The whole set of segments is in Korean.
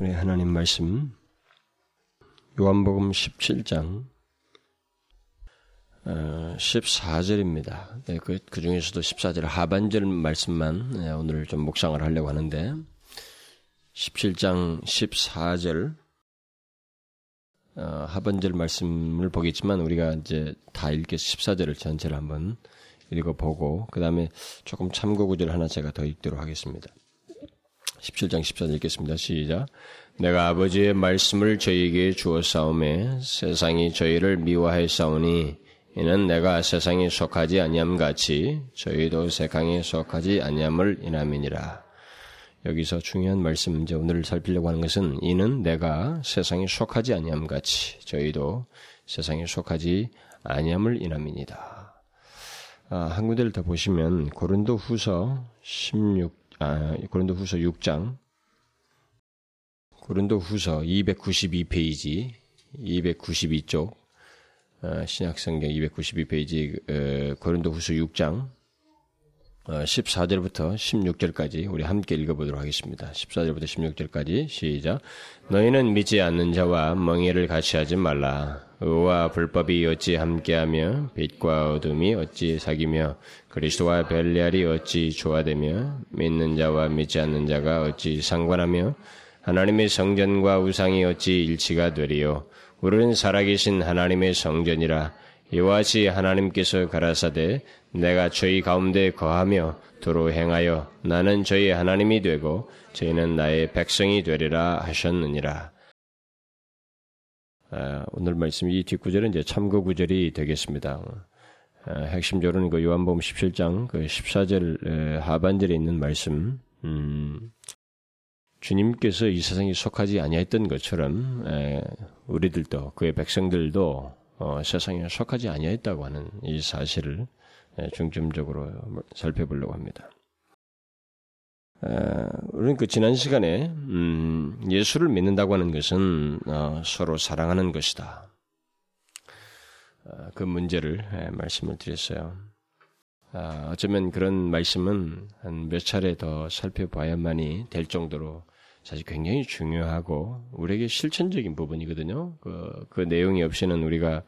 우리 하나님 말씀 요한복음 17장 14절입니다. 네, 그, 그 중에서도 14절 하반절 말씀만 네, 오늘 좀 묵상을 하려고 하는데 17장 14절 어, 하반절 말씀을 보겠지만 우리가 이제 다 읽게 14절을 전체를 한번 읽어보고 그 다음에 조금 참고 구절 하나 제가 더 읽도록 하겠습니다. 17장 14절 읽겠습니다. 시작. 내가 아버지의 말씀을 저희에게 주었사오매 세상이 저희를 미워하였사오니 이는 내가 세상에 속하지 아니함 같이 저희도 세상에 속하지 아니함을 인함이니라. 여기서 중요한 말씀 이제 오늘 살피려고 하는 것은 이는 내가 세상에 속하지 아니함 같이 저희도 세상에 속하지 아니함을 인함이니다. 아, 한 군데를 더 보시면 고린도 후서 16 아, 고린도 후서 6장. 고린도 후서 292페이지 292쪽 어, 신약성경 292페이지 어, 고린도 후서 6장 14절부터 어, 16절까지 우리 함께 읽어보도록 하겠습니다. 14절부터 16절까지 시작. 너희는 믿지 않는 자와 멍해를 같이 하지 말라. 의와 불법이 어찌 함께하며 빛과 어둠이 어찌 사귀며 그리스도와 벨리알이 어찌 조화되며 믿는 자와 믿지 않는 자가 어찌 상관하며 하나님의 성전과 우상이 어찌 일치가 되리요. 우리는 살아계신 하나님의 성전이라 이와 같이 하나님께서 가라사대 내가 저희 가운데 거하며 도로 행하여 나는 저희 하나님이 되고 저희는 나의 백성이 되리라 하셨느니라. 아, 오늘 말씀 이 뒷구절은 이제 참고 구절이 되겠습니다. 아, 핵심적으로는 그 요한복음 17장 그 14절 하반절에 있는 말씀. 음, 주님께서 이 세상에 속하지 아니했던 것처럼 에, 우리들도 그의 백성들도 어, 세상에 속하지 아니했다고 하는 이 사실을 에, 중점적으로 살펴보려고 합니다. 에, 우리는 그 지난 시간에 음, 예수를 믿는다고 하는 것은 어, 서로 사랑하는 것이다. 어, 그 문제를 말씀을 드렸어요. 아, 어쩌면 그런 말씀은 한 몇 차례 더 살펴봐야만이 될 정도로 사실 굉장히 중요하고 우리에게 실천적인 부분이거든요. 그, 그 내용이 없이는 우리가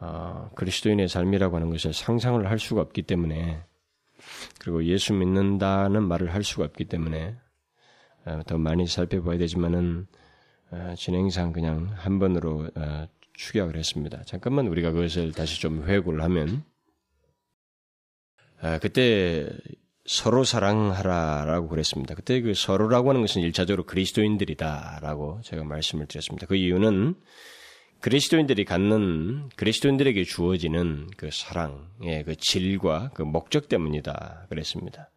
어, 그리스도인의 삶이라고 하는 것을 상상을 할 수가 없기 때문에 그리고 예수 믿는다는 말을 할 수가 없기 때문에 어, 더 많이 살펴봐야 되지만은 어, 진행상 그냥 한 번으로 어, 축약을 했습니다. 잠깐만 우리가 그것을 다시 좀 회고를 하면 아, 그때 서로 사랑하라라고 그랬습니다. 그때 그 서로라고 하는 것은 일차적으로 그리스도인들이다라고 제가 말씀을 드렸습니다. 그 이유는 그리스도인들이 갖는 그리스도인들에게 주어지는 그 사랑의 그 질과 그 목적 때문이다 그랬습니다.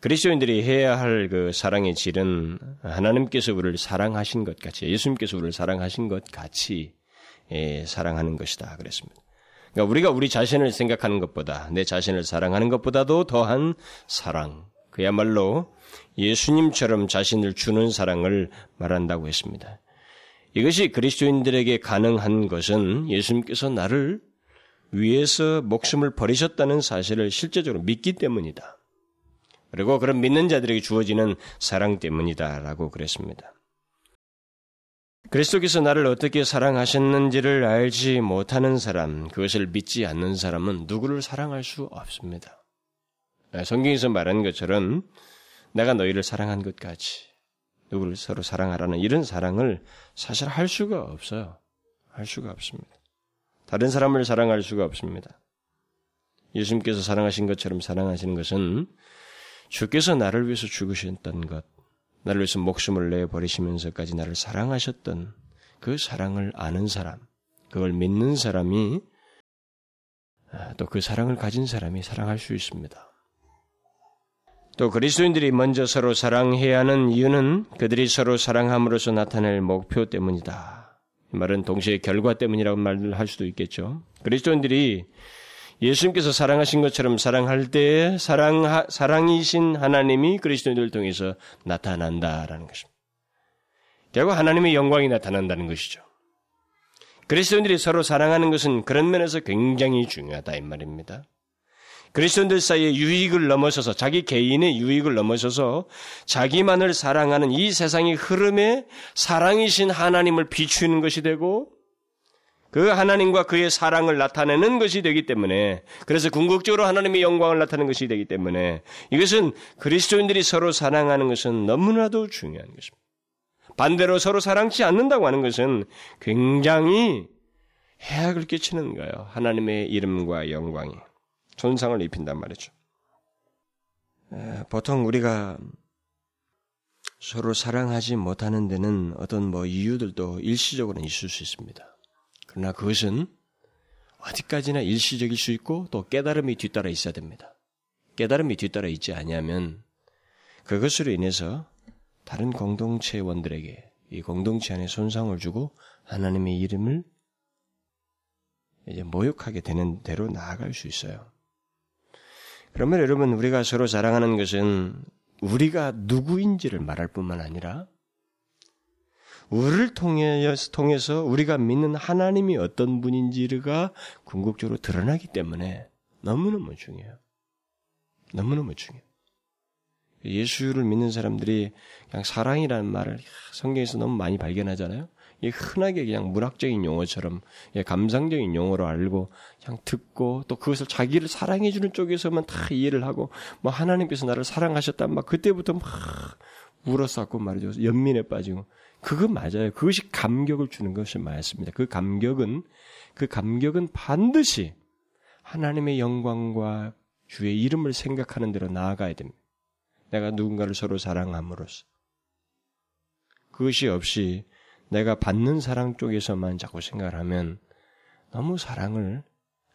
그리스도인들이 해야 할 그 사랑의 질은 하나님께서 우리를 사랑하신 것 같이 예수님께서 우리를 사랑하신 것 같이 예, 사랑하는 것이다 그랬습니다. 그러니까 우리가 우리 자신을 생각하는 것보다 내 자신을 사랑하는 것보다도 더한 사랑, 그야말로 예수님처럼 자신을 주는 사랑을 말한다고 했습니다. 이것이 그리스도인들에게 가능한 것은 예수님께서 나를 위해서 목숨을 버리셨다는 사실을 실제적으로 믿기 때문이다. 그리고 그런 믿는 자들에게 주어지는 사랑 때문이다라고 그랬습니다. 그리스도께서 나를 어떻게 사랑하셨는지를 알지 못하는 사람, 그것을 믿지 않는 사람은 누구를 사랑할 수 없습니다. 네, 성경에서 말하는 것처럼 내가 너희를 사랑한 것 같이 누구를 서로 사랑하라는 이런 사랑을 사실 할 수가 없어요. 할 수가 없습니다. 다른 사람을 사랑할 수가 없습니다. 예수님께서 사랑하신 것처럼 사랑하시는 것은 주께서 나를 위해서 죽으셨던 것, 나를 위해서 목숨을 내 버리시면서까지 나를 사랑하셨던 그 사랑을 아는 사람, 그걸 믿는 사람이 아, 또그 사랑을 가진 사람이 사랑할 수 있습니다. 또 그리스도인들이 먼저 서로 사랑해야 하는 이유는 그들이 서로 사랑함으로써 나타낼 목표 때문이다. 이 말은 동시에 결과 때문이라고 말을 할 수도 있겠죠. 그리스도인들이 예수님께서 사랑하신 것처럼 사랑할 때에 사랑, 사랑이신 하나님이 그리스도인들을 통해서 나타난다라는 것입니다. 결국 하나님의 영광이 나타난다는 것이죠. 그리스도인들이 서로 사랑하는 것은 그런 면에서 굉장히 중요하다 이 말입니다. 그리스도인들 사이의 유익을 넘어서서 자기 개인의 유익을 넘어서서 자기만을 사랑하는 이 세상의 흐름에 사랑이신 하나님을 비추는 것이 되고 그 하나님과 그의 사랑을 나타내는 것이 되기 때문에 그래서 궁극적으로 하나님의 영광을 나타내는 것이 되기 때문에 이것은 그리스도인들이 서로 사랑하는 것은 너무나도 중요한 것입니다. 반대로 서로 사랑치 않는다고 하는 것은 굉장히 해악을 끼치는 거예요. 하나님의 이름과 영광이 존상을 입힌단 말이죠. 보통 우리가 서로 사랑하지 못하는 데는 어떤 뭐 이유들도 일시적으로는 있을 수 있습니다. 그러나 그것은 어디까지나 일시적일 수 있고 또 깨달음이 뒤따라 있어야 됩니다. 깨달음이 뒤따라 있지 않냐면 그것으로 인해서 다른 공동체원들에게 이 공동체 안에 손상을 주고 하나님의 이름을 이제 모욕하게 되는 대로 나아갈 수 있어요. 그러면 여러분 우리가 서로 자랑하는 것은 우리가 누구인지를 말할 뿐만 아니라 우리를 통해서 우리가 믿는 하나님이 어떤 분인지가 궁극적으로 드러나기 때문에 너무너무 중요해요. 너무너무 중요해요. 예수를 믿는 사람들이 그냥 사랑이라는 말을 성경에서 너무 많이 발견하잖아요. 이 흔하게 그냥 문학적인 용어처럼 감상적인 용어로 알고 그냥 듣고 또 그것을 자기를 사랑해 주는 쪽에서만 다 이해를 하고 뭐 하나님께서 나를 사랑하셨다 막 그때부터 막 울었었고 말이죠. 연민에 빠지고 그거 맞아요. 그것이 감격을 주는 것이 맞습니다. 그 감격은 그 감격은 반드시 하나님의 영광과 주의 이름을 생각하는 대로 나아가야 됩니다. 내가 누군가를 서로 사랑함으로써 그것이 없이 내가 받는 사랑 쪽에서만 자꾸 생각을 하면 너무 사랑을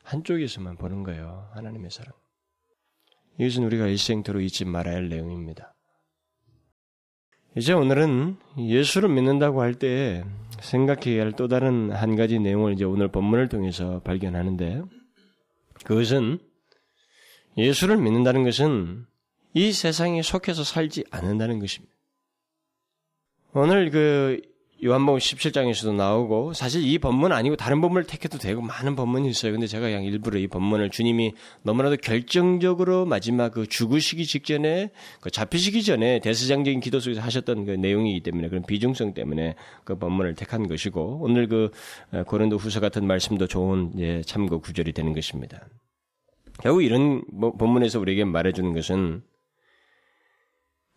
한쪽에서만 보는 거예요. 하나님의 사랑. 이것은 우리가 일생토록 잊지 말아야 할 내용입니다. 이제 오늘은 예수를 믿는다고 할 때 생각해야 할 또 다른 한 가지 내용을 이제 오늘 본문을 통해서 발견하는데 그것은 예수를 믿는다는 것은 이 세상에 속해서 살지 않는다는 것입니다. 오늘 그 요한복음 17장에서도 나오고 사실 이 본문 아니고 다른 본문을 택해도 되고 많은 본문이 있어요. 근데 제가 그냥 일부러 이 본문을 주님이 너무나도 결정적으로 마지막 그 죽으시기 직전에 그 잡히시기 전에 대스장적인 기도 속에서 하셨던 그 내용이기 때문에 그런 비중성 때문에 그 본문을 택한 것이고 오늘 그 어, 고린도 후서 같은 말씀도 좋은 예, 참고 구절이 되는 것입니다. 결국 이런 뭐 본문에서 우리에게 말해주는 것은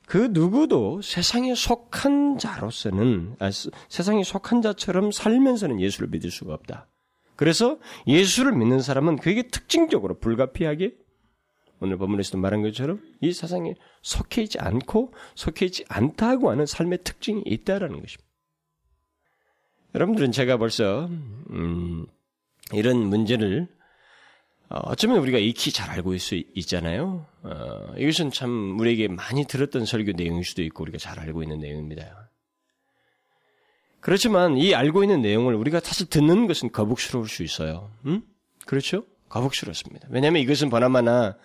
그 누구도 세상에 속한 자로서는 아, 세상에 속한 자처럼 살면서는 예수를 믿을 수가 없다. 그래서 예수를 믿는 사람은 그에게 특징적으로 불가피하게 오늘 본문에서도 말한 것처럼 이 세상에 속해 있지 않고 속해 있지 않다고 하는 삶의 특징이 있다라는 것입니다. 여러분들은 제가 벌써 음, 이런 문제를 어, 어쩌면 우리가 익히 잘 알고 수 있잖아요. 어, 이것은 참 우리에게 많이 들었던 설교 내용일 수도 있고 우리가 잘 알고 있는 내용입니다. 그렇지만 이 알고 있는 내용을 우리가 사실 듣는 것은 거북스러울 수 있어요. 음? 그렇죠? 거북스럽습니다. 왜냐하면 이것은 보나마나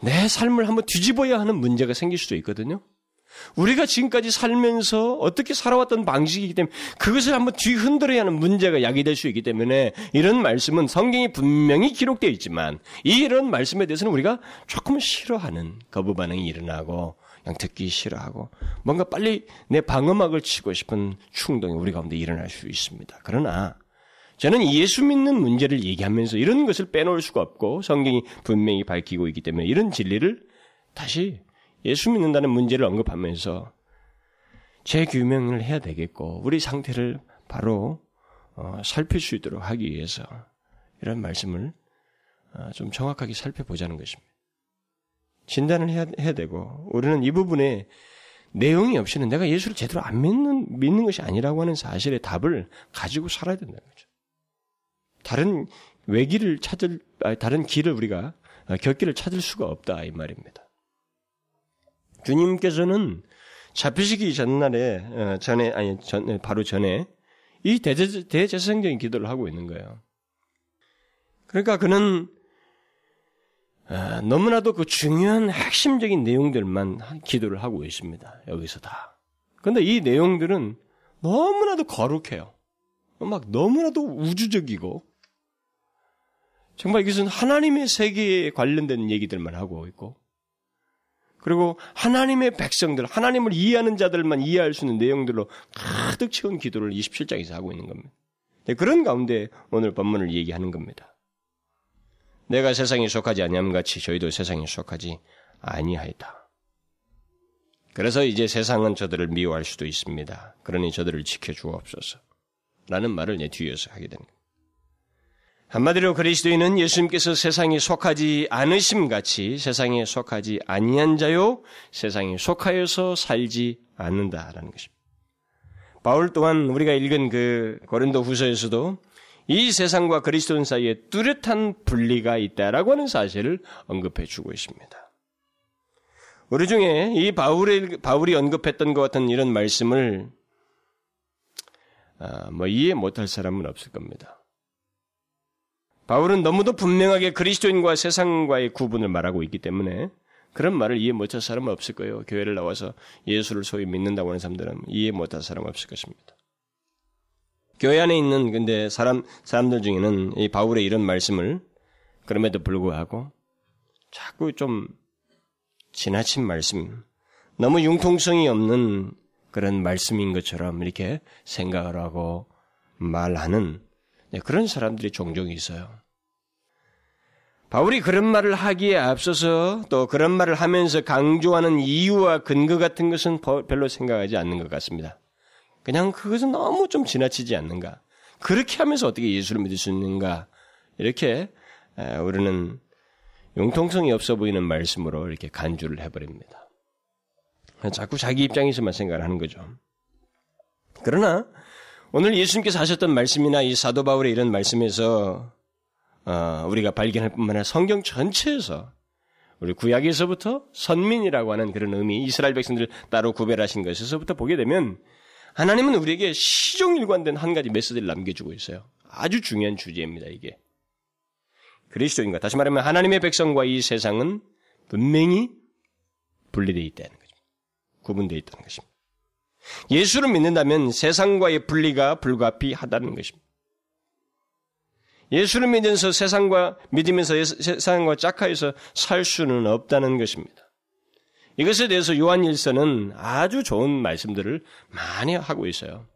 내 삶을 한번 뒤집어야 하는 문제가 생길 수도 있거든요. 우리가 지금까지 살면서 어떻게 살아왔던 방식이기 때문에 그것을 한번 뒤흔들어야 하는 문제가 야기될 수 있기 때문에 이런 말씀은 성경이 분명히 기록되어 있지만 이런 말씀에 대해서는 우리가 조금 싫어하는 거부 반응이 일어나고 그냥 듣기 싫어하고 뭔가 빨리 내 방어막을 치고 싶은 충동이 우리 가운데 일어날 수 있습니다. 그러나 저는 예수 믿는 문제를 얘기하면서 이런 것을 빼놓을 수가 없고 성경이 분명히 밝히고 있기 때문에 이런 진리를 다시 예수 믿는다는 문제를 언급하면서 재규명을 해야 되겠고 우리 상태를 바로 어, 살필 수 있도록 하기 위해서 이런 말씀을 어, 좀 정확하게 살펴보자는 것입니다. 진단을 해야, 해야 되고 우리는 이 부분에 내용이 없이는 내가 예수를 제대로 안 믿는 믿는 것이 아니라고 하는 사실의 답을 가지고 살아야 된다는 거죠. 다른 외길을 찾을 다른 길을 우리가 어, 곁길을 찾을 수가 없다 이 말입니다. 주님께서는 잡히시기 전날에 어, 전에 아니 전 바로 전에 이 대제, 대제사장적인 기도를 하고 있는 거예요. 그러니까 그는 어, 너무나도 그 중요한 핵심적인 내용들만 기도를 하고 있습니다. 여기서 다. 그런데 이 내용들은 너무나도 거룩해요. 막 너무나도 우주적이고 정말 이것은 하나님의 세계에 관련된 얘기들만 하고 있고, 그리고 하나님의 백성들, 하나님을 이해하는 자들만 이해할 수 있는 내용들로 가득 채운 기도를 27장에서 하고 있는 겁니다. 네, 그런 가운데 오늘 본문을 얘기하는 겁니다. 내가 세상에 속하지 아니함 같이 저희도 세상에 속하지 아니하였다. 그래서 이제 세상은 저들을 미워할 수도 있습니다. 그러니 저들을 지켜 주옵소서. 라는 말을 뒤에서 하게 됩니다. 한마디로 그리스도인은 예수님께서 세상에 속하지 않으심 같이 세상에 속하지 아니한 자요 세상에 속하여서 살지 않는다라는 것입니다. 바울 또한 우리가 읽은 그 고린도 후서에서도 이 세상과 그리스도인 사이에 뚜렷한 분리가 있다라고 하는 사실을 언급해 주고 있습니다. 우리 중에 이 바울이, 바울이 언급했던 것 같은 이런 말씀을 아, 뭐 이해 못할 사람은 없을 겁니다. 바울은 너무도 분명하게 그리스도인과 세상과의 구분을 말하고 있기 때문에 그런 말을 이해 못할 사람은 없을 거예요. 교회를 나와서 예수를 소위 믿는다고 하는 사람들은 이해 못할 사람은 없을 것입니다. 교회 안에 있는 근데 사람 사람들 중에는 이 바울의 이런 말씀을 그럼에도 불구하고 자꾸 좀 지나친 말씀, 너무 융통성이 없는 그런 말씀인 것처럼 이렇게 생각을 하고 말하는 네, 그런 사람들이 종종 있어요. 바울이 그런 말을 하기에 앞서서 또 그런 말을 하면서 강조하는 이유와 근거 같은 것은 별로 생각하지 않는 것 같습니다. 그냥 그것은 너무 좀 지나치지 않는가. 그렇게 하면서 어떻게 예수를 믿을 수 있는가. 이렇게 우리는 융통성이 없어 보이는 말씀으로 이렇게 간주를 해버립니다. 자꾸 자기 입장에서만 생각을 하는 거죠. 그러나 오늘 예수님께서 하셨던 말씀이나 이 사도 바울의 이런 말씀에서 어, 우리가 발견할 뿐만 아니라 성경 전체에서 우리 구약에서부터 선민이라고 하는 그런 의미, 이스라엘 백성들 따로 구별하신 것에서부터 보게 되면 하나님은 우리에게 시종일관된 한 가지 메시지를 남겨주고 있어요. 아주 중요한 주제입니다, 이게. 그리스도인과 다시 말하면 하나님의 백성과 이 세상은 분명히 분리되어 있다는 거죠. 구분되어 있다는 것입니다. 예수를 믿는다면 세상과의 분리가 불가피하다는 것입니다. 예수를 믿으면서 세상과 믿으면서 세상과 짝하여서 살 수는 없다는 것입니다. 이것에 대해서 요한 일서는 아주 좋은 말씀들을 많이 하고 있어요.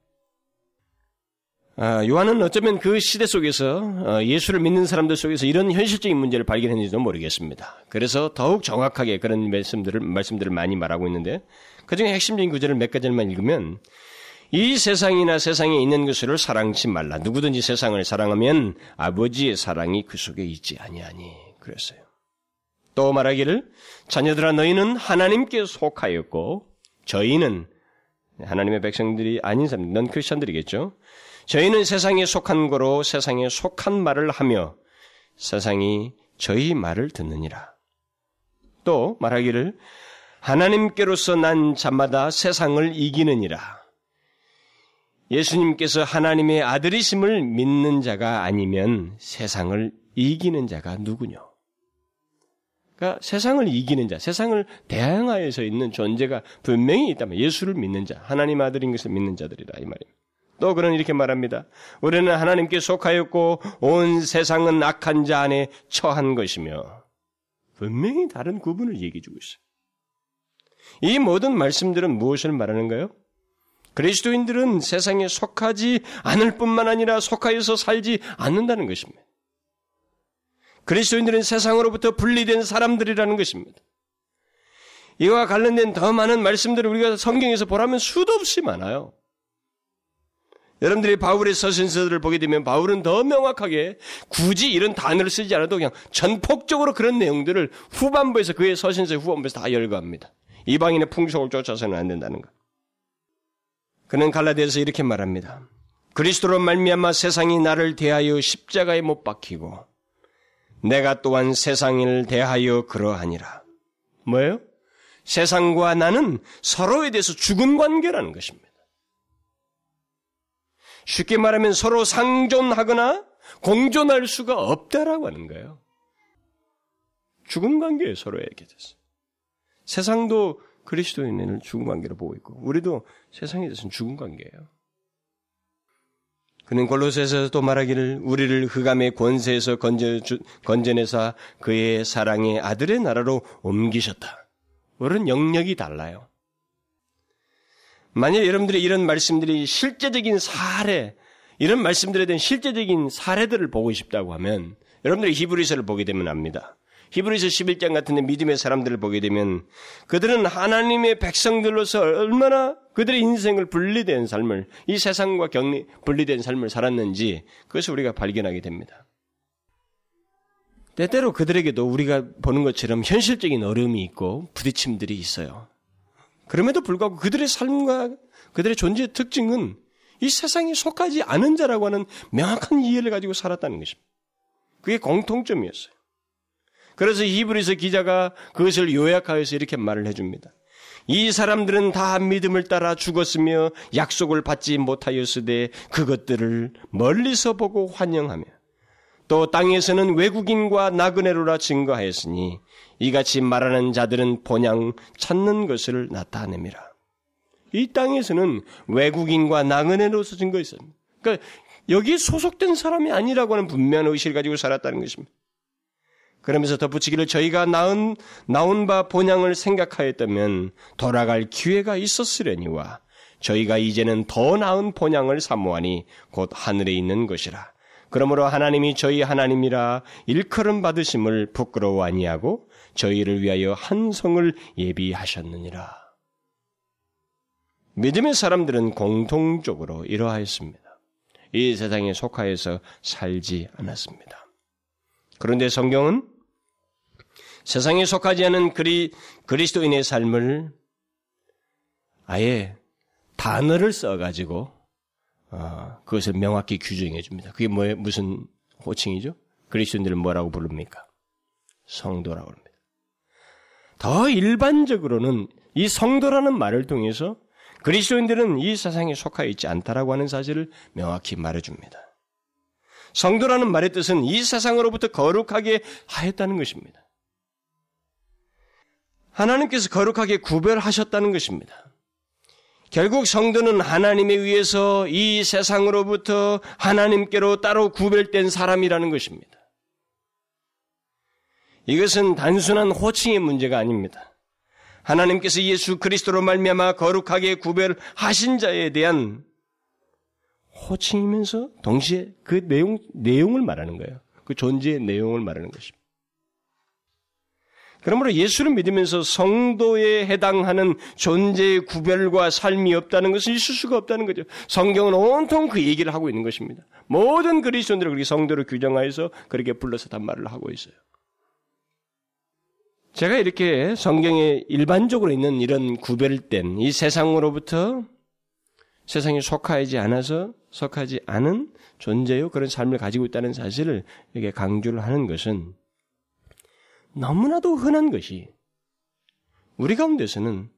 아, 요한은 어쩌면 그 시대 속에서 어, 예수를 믿는 사람들 속에서 이런 현실적인 문제를 발견했는지도 모르겠습니다. 그래서 더욱 정확하게 그런 말씀들을 말씀들을 많이 말하고 있는데 그 중에 핵심적인 구절을 몇 가지만 읽으면 이 세상이나 세상에 있는 것을 사랑치 말라. 누구든지 세상을 사랑하면 아버지의 사랑이 그 속에 있지 아니하니 그랬어요. 또 말하기를 자녀들아 너희는 하나님께 속하였고 저희는 하나님의 백성들이 아닌 사람, 넌 크리스천들이겠죠. 저희는 세상에 속한 거로 세상에 속한 말을 하며 세상이 저희 말을 듣느니라. 또 말하기를 하나님께로서 난 자마다 세상을 이기느니라. 예수님께서 하나님의 아들이심을 믿는 자가 아니면 세상을 이기는 자가 누구냐? 그러니까 세상을 이기는 자, 세상을 대항하여서 있는 존재가 분명히 있다면 예수를 믿는 자, 하나님 아들인 것을 믿는 자들이다 이 말입니다. 또 그는 이렇게 말합니다. 우리는 하나님께 속하였고 온 세상은 악한 자 안에 처한 것이며 분명히 다른 구분을 얘기해 주고 있어요. 이 모든 말씀들은 무엇을 말하는가요? 그리스도인들은 세상에 속하지 않을 뿐만 아니라 속하여서 살지 않는다는 것입니다. 그리스도인들은 세상으로부터 분리된 사람들이라는 것입니다. 이와 관련된 더 많은 말씀들을 우리가 성경에서 보라면 수도 없이 많아요. 여러분들이 바울의 서신서들을 보게 되면 바울은 더 명확하게 굳이 이런 단어를 쓰지 않아도 그냥 전폭적으로 그런 내용들을 후반부에서 그의 서신서 후반부에서 다 열거합니다. 이방인의 풍속을 쫓아서는 안 된다는 것. 그는 갈라디아서 이렇게 말합니다. 그리스도로 말미암아 세상이 나를 대하여 십자가에 못 박히고 내가 또한 세상을 대하여 그러하니라. 뭐예요? 세상과 나는 서로에 대해서 죽은 관계라는 것입니다. 쉽게 말하면 서로 상존하거나 공존할 수가 없다라고 하는 거예요. 죽은 관계에 서로에게 대해서. 세상도 그리스도인을 죽은 관계로 보고 있고 우리도 세상에 대해서는 죽은 관계예요. 그는 골로새에서 또 말하기를 우리를 흑암의 권세에서 건져 건져 내사 그의 사랑의 아들의 나라로 옮기셨다. 우리는 영역이 달라요. 만약 여러분들이 이런 말씀들이 실제적인 사례, 이런 말씀들에 대한 실제적인 사례들을 보고 싶다고 하면 여러분들이 히브리서를 보게 되면 압니다. 히브리서 11장 같은 데 믿음의 사람들을 보게 되면 그들은 하나님의 백성들로서 얼마나 그들의 인생을 분리된 삶을 이 세상과 격리 분리된 삶을 살았는지 그것을 우리가 발견하게 됩니다. 때때로 그들에게도 우리가 보는 것처럼 현실적인 어려움이 있고 부딪힘들이 있어요. 그럼에도 불구하고 그들의 삶과 그들의 존재의 특징은 이 세상에 속하지 않은 자라고 하는 명확한 이해를 가지고 살았다는 것입니다. 그게 공통점이었어요. 그래서 히브리서 기자가 그것을 요약하여서 이렇게 말을 해줍니다. 이 사람들은 다 믿음을 따라 죽었으며 약속을 받지 못하였으되 그것들을 멀리서 보고 환영하며 또 땅에서는 외국인과 나그네로라 증거하였으니 이같이 말하는 자들은 본향 찾는 것을 나타냅니다. 이 땅에서는 외국인과 나그네로서 증거했습니다. 그러니까 여기 소속된 사람이 아니라고 하는 분명한 의식을 가지고 살았다는 것입니다. 그러면서 덧붙이기를 저희가 나은, 나온 바 본향을 생각하였다면 돌아갈 기회가 있었으려니와 저희가 이제는 더 나은 본향을 사모하니 곧 하늘에 있는 것이라. 그러므로 하나님이 저희 하나님이라 일컬음 받으심을 부끄러워 아니하고 저희를 위하여 한 성을 예비하셨느니라. 믿음의 사람들은 공통적으로 이러하였습니다. 이 세상에 속하여서 살지 않았습니다. 그런데 성경은 세상에 속하지 않은 그리, 그리스도인의 삶을 아예 단어를 써가지고 어, 그것을 명확히 규정해 줍니다. 그게 뭐 무슨 호칭이죠? 그리스도인들을 뭐라고 부릅니까? 성도라고 합니다. 더 일반적으로는 이 성도라는 말을 통해서 그리스도인들은 이 세상에 속하여 있지 않다라고 하는 사실을 명확히 말해줍니다. 성도라는 말의 뜻은 이 세상으로부터 거룩하게 하였다는 것입니다. 하나님께서 거룩하게 구별하셨다는 것입니다. 결국 성도는 하나님에 의해서 이 세상으로부터 하나님께로 따로 구별된 사람이라는 것입니다. 이것은 단순한 호칭의 문제가 아닙니다. 하나님께서 예수 그리스도로 말미암아 거룩하게 구별하신 자에 대한 호칭이면서 동시에 그 내용 내용을 말하는 거예요. 그 존재의 내용을 말하는 것입니다. 그러므로 예수를 믿으면서 성도에 해당하는 존재의 구별과 삶이 없다는 것은 있을 수가 없다는 거죠. 성경은 온통 그 얘기를 하고 있는 것입니다. 모든 그리스도인들을 그렇게 성도로 규정하여서 그렇게 불러서 단말을 하고 있어요. 제가 이렇게 성경에 일반적으로 있는 이런 구별된 이 세상으로부터 세상에 속하지 않아서 속하지 않은 존재요 그런 삶을 가지고 있다는 사실을 이렇게 강조를 하는 것은 너무나도 흔한 것이 우리 가운데서는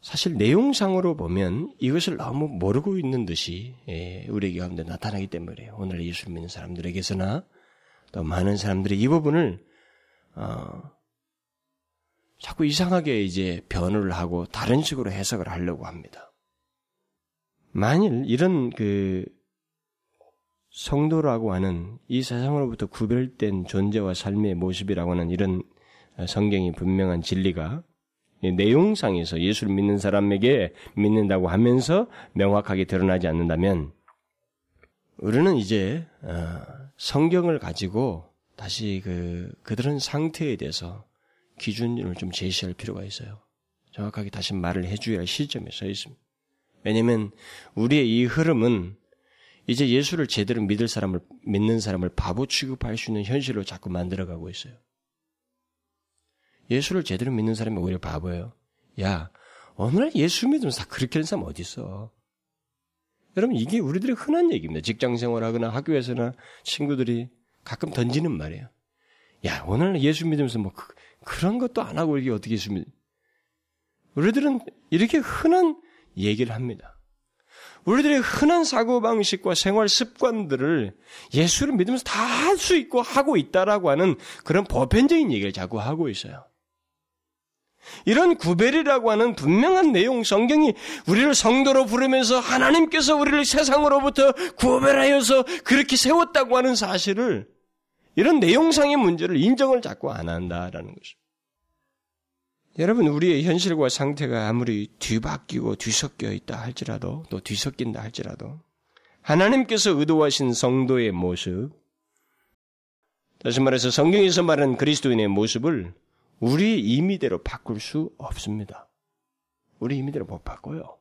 사실 내용상으로 보면 이것을 너무 모르고 있는 듯이 예, 우리 가운데 나타나기 때문에 오늘 예수를 믿는 사람들에게서나 또 많은 사람들이 이 부분을 어, 자꾸 이상하게 이제 변호를 하고 다른 식으로 해석을 하려고 합니다. 만일 이런 그 성도라고 하는 이 세상으로부터 구별된 존재와 삶의 모습이라고 하는 이런 성경이 분명한 진리가 내용상에서 예수를 믿는 사람에게 믿는다고 하면서 명확하게 드러나지 않는다면 우리는 이제 어, 성경을 가지고 다시 그 그들은 상태에 대해서 기준을 좀 제시할 필요가 있어요. 정확하게 다시 말을 해줘야 할 시점에 서 있습니다. 왜냐하면 우리의 이 흐름은 이제 예수를 제대로 믿을 사람을 믿는 사람을 바보 취급할 수 있는 현실로 자꾸 만들어가고 있어요. 예수를 제대로 믿는 사람이 오히려 바보예요. 야, 오늘날 예수 믿으면서 다 그렇게 하는 사람 어디 있어? 여러분 이게 우리들의 흔한 얘기입니다. 직장 생활하거나 학교에서나 친구들이 가끔 던지는 말이에요. 야, 오늘 예수 믿으면서 뭐 그, 런 것도 안 하고 이게 어떻게 예수 믿? 우리들은 이렇게 흔한 얘기를 합니다. 우리들의 흔한 사고방식과 생활 습관들을 예수를 믿으면서 다 할 수 있고 하고 있다라고 하는 그런 보편적인 얘기를 자꾸 하고 있어요. 이런 구별이라고 하는 분명한 내용 성경이 우리를 성도로 부르면서 하나님께서 우리를 세상으로부터 구별하여서 그렇게 세웠다고 하는 사실을 이런 내용상의 문제를 인정을 자꾸 안 한다라는 것입니다. 여러분 우리의 현실과 상태가 아무리 뒤바뀌고 뒤섞여 있다 할지라도 또 뒤섞인다 할지라도 하나님께서 의도하신 성도의 모습 다시 말해서 성경에서 말하는 그리스도인의 모습을 우리 임의대로 바꿀 수 없습니다. 우리 임의대로 못 바꿔요.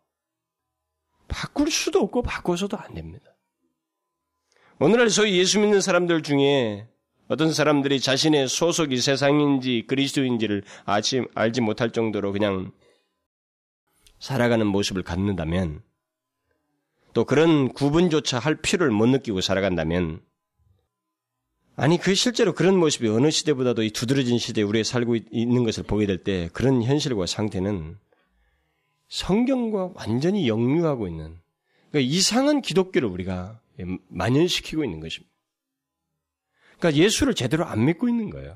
바꿀 수도 없고 바꿔서도 안 됩니다. 오늘날 소위 예수 믿는 사람들 중에 어떤 사람들이 자신의 소속이 세상인지 그리스도인지를 아지, 알지 못할 정도로 그냥 살아가는 모습을 갖는다면 또 그런 구분조차 할 필요를 못 느끼고 살아간다면 아니, 그 실제로 그런 모습이 어느 시대보다도 이 두드러진 시대에 우리가 살고 있는 것을 보게 될 때 그런 현실과 상태는 성경과 완전히 역류하고 있는 그러니까 이상한 기독교를 우리가 만연시키고 있는 것입니다. 그러니까 예수를 제대로 안 믿고 있는 거예요.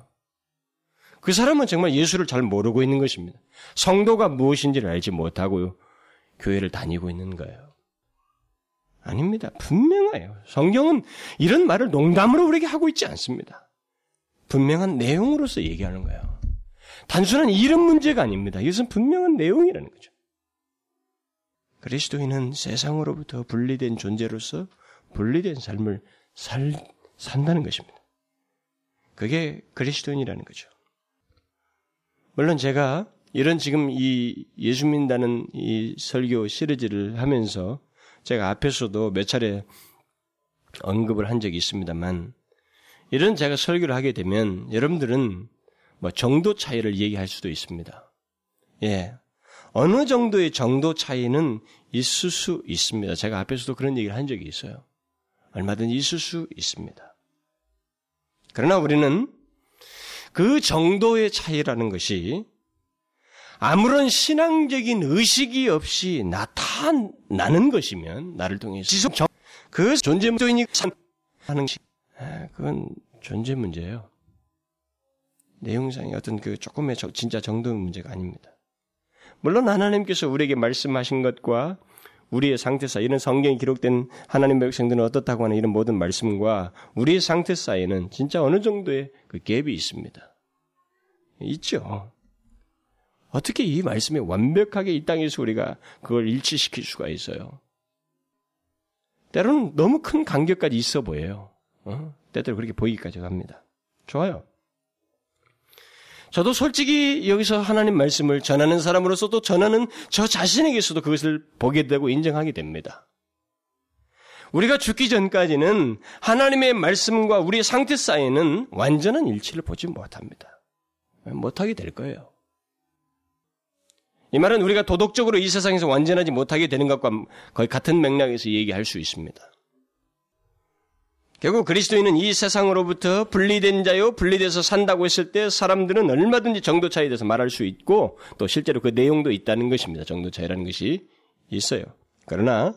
그 사람은 정말 예수를 잘 모르고 있는 것입니다. 성도가 무엇인지를 알지 못하고 교회를 다니고 있는 거예요. 아닙니다. 분명해요. 성경은 이런 말을 농담으로 우리에게 하고 있지 않습니다. 분명한 내용으로서 얘기하는 거예요. 단순한 이름 문제가 아닙니다. 이것은 분명한 내용이라는 거죠. 그리스도인은 세상으로부터 분리된 존재로서 분리된 삶을 살, 산다는 것입니다. 그게 그리스도인이라는 거죠. 물론 제가 이런 지금 이 예수 믿는다는 이 설교 시리즈를 하면서 제가 앞에서도 몇 차례 언급을 한 적이 있습니다만 이런 제가 설교를 하게 되면 여러분들은 뭐 정도 차이를 얘기할 수도 있습니다. 예. 어느 정도의 정도 차이는 있을 수 있습니다. 제가 앞에서도 그런 얘기를 한 적이 있어요. 얼마든지 있을 수 있습니다. 그러나 우리는 그 정도의 차이라는 것이 아무런 신앙적인 의식이 없이 나타나는 것이면 나를 통해 지속 정, 그 존재 문제이니 하는 것 아, 그건 존재 문제예요. 내용상의 어떤 그 조금의 진짜 정도 문제가 아닙니다. 물론 하나님께서 우리에게 말씀하신 것과 우리의 상태 사이, 이런 성경에 기록된 하나님의 백성들은 어떻다고 하는 이런 모든 말씀과 우리의 상태 사이에는 진짜 어느 정도의 그 갭이 있습니다. 있죠. 어떻게 이 말씀이 완벽하게 이 땅에서 우리가 그걸 일치시킬 수가 있어요? 때로는 너무 큰 간격까지 있어 보여요. 어? 때때로 그렇게 보이기까지 합니다. 좋아요. 저도 솔직히 여기서 하나님 말씀을 전하는 사람으로서도 전하는 저 자신에게서도 그것을 보게 되고 인정하게 됩니다. 우리가 죽기 전까지는 하나님의 말씀과 우리의 상태 사이에는 완전한 일치를 보지 못합니다. 못하게 될 거예요. 이 말은 우리가 도덕적으로 이 세상에서 완전하지 못하게 되는 것과 거의 같은 맥락에서 얘기할 수 있습니다. 결국 그리스도인은 이 세상으로부터 분리된 자요, 분리돼서 산다고 했을 때 사람들은 얼마든지 정도 차이에 대해서 말할 수 있고 또 실제로 그 내용도 있다는 것입니다. 정도 차이라는 것이 있어요. 그러나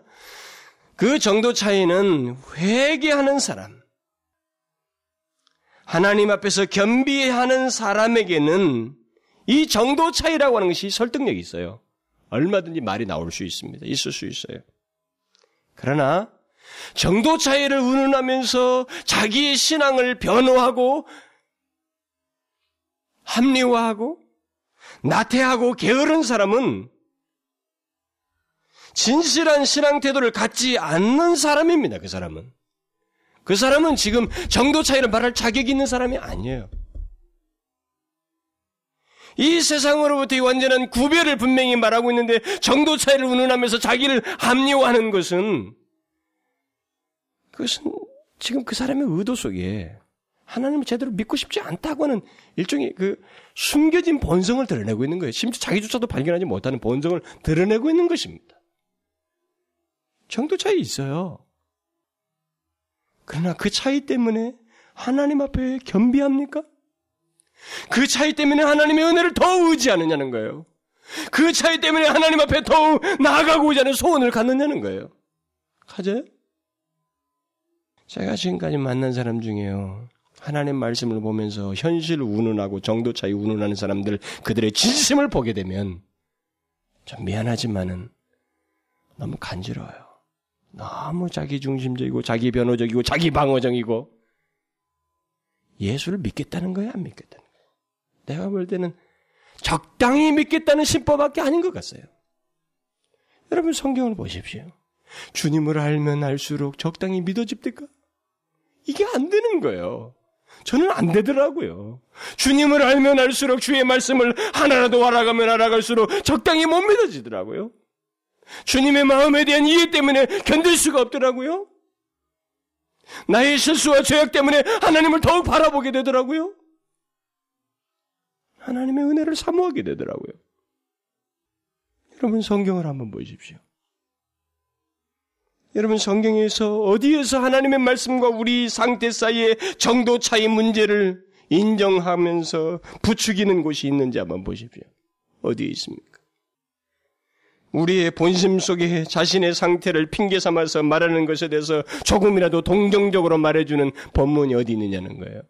그 정도 차이는 회개하는 사람, 하나님 앞에서 겸비하는 사람에게는 이 정도 차이라고 하는 것이 설득력이 있어요. 얼마든지 말이 나올 수 있습니다. 있을 수 있어요. 그러나 정도 차이를 운운하면서 자기의 신앙을 변호하고 합리화하고 나태하고 게으른 사람은 진실한 신앙 태도를 갖지 않는 사람입니다. 그 사람은. 그 사람은 지금 정도 차이를 말할 자격이 있는 사람이 아니에요. 이 세상으로부터의 완전한 구별을 분명히 말하고 있는데 정도 차이를 운운하면서 자기를 합리화하는 것은 그것은 지금 그 사람의 의도 속에 하나님을 제대로 믿고 싶지 않다고 하는 일종의 그 숨겨진 본성을 드러내고 있는 거예요. 심지어 자기조차도 발견하지 못하는 본성을 드러내고 있는 것입니다. 정도 차이 있어요. 그러나 그 차이 때문에 하나님 앞에 겸비합니까? 그 차이 때문에 하나님의 은혜를 더 의지하느냐는 거예요. 그 차이 때문에 하나님 앞에 더욱 나아가고자 하는 소원을 갖느냐는 거예요. 가져요? 제가 지금까지 만난 사람 중에요. 하나님 말씀을 보면서 현실 운운하고 정도 차이 운운하는 사람들 그들의 진심을 보게 되면 좀 미안하지만은 너무 간지러워요. 너무 자기 중심적이고 자기 변호적이고 자기 방어적이고 예수를 믿겠다는 거야 안 믿겠다는 거야. 내가 볼 때는 적당히 믿겠다는 신법밖에 아닌 것 같아요. 여러분 성경을 보십시오. 주님을 알면 알수록 적당히 믿어집니까? 이게 안 되는 거예요. 저는 안 되더라고요. 주님을 알면 알수록 주의 말씀을 하나라도 알아가면 알아갈수록 적당히 못 믿어지더라고요. 주님의 마음에 대한 이해 때문에 견딜 수가 없더라고요. 나의 실수와 죄악 때문에 하나님을 더욱 바라보게 되더라고요. 하나님의 은혜를 사모하게 되더라고요. 여러분 성경을 한번 보십시오. 여러분 성경에서 어디에서 하나님의 말씀과 우리 상태 사이의 정도 차이 문제를 인정하면서 부추기는 곳이 있는지 한번 보십시오. 어디에 있습니까? 우리의 본심 속에 자신의 상태를 핑계 삼아서 말하는 것에 대해서 조금이라도 동정적으로 말해주는 본문이 어디 있느냐는 거예요.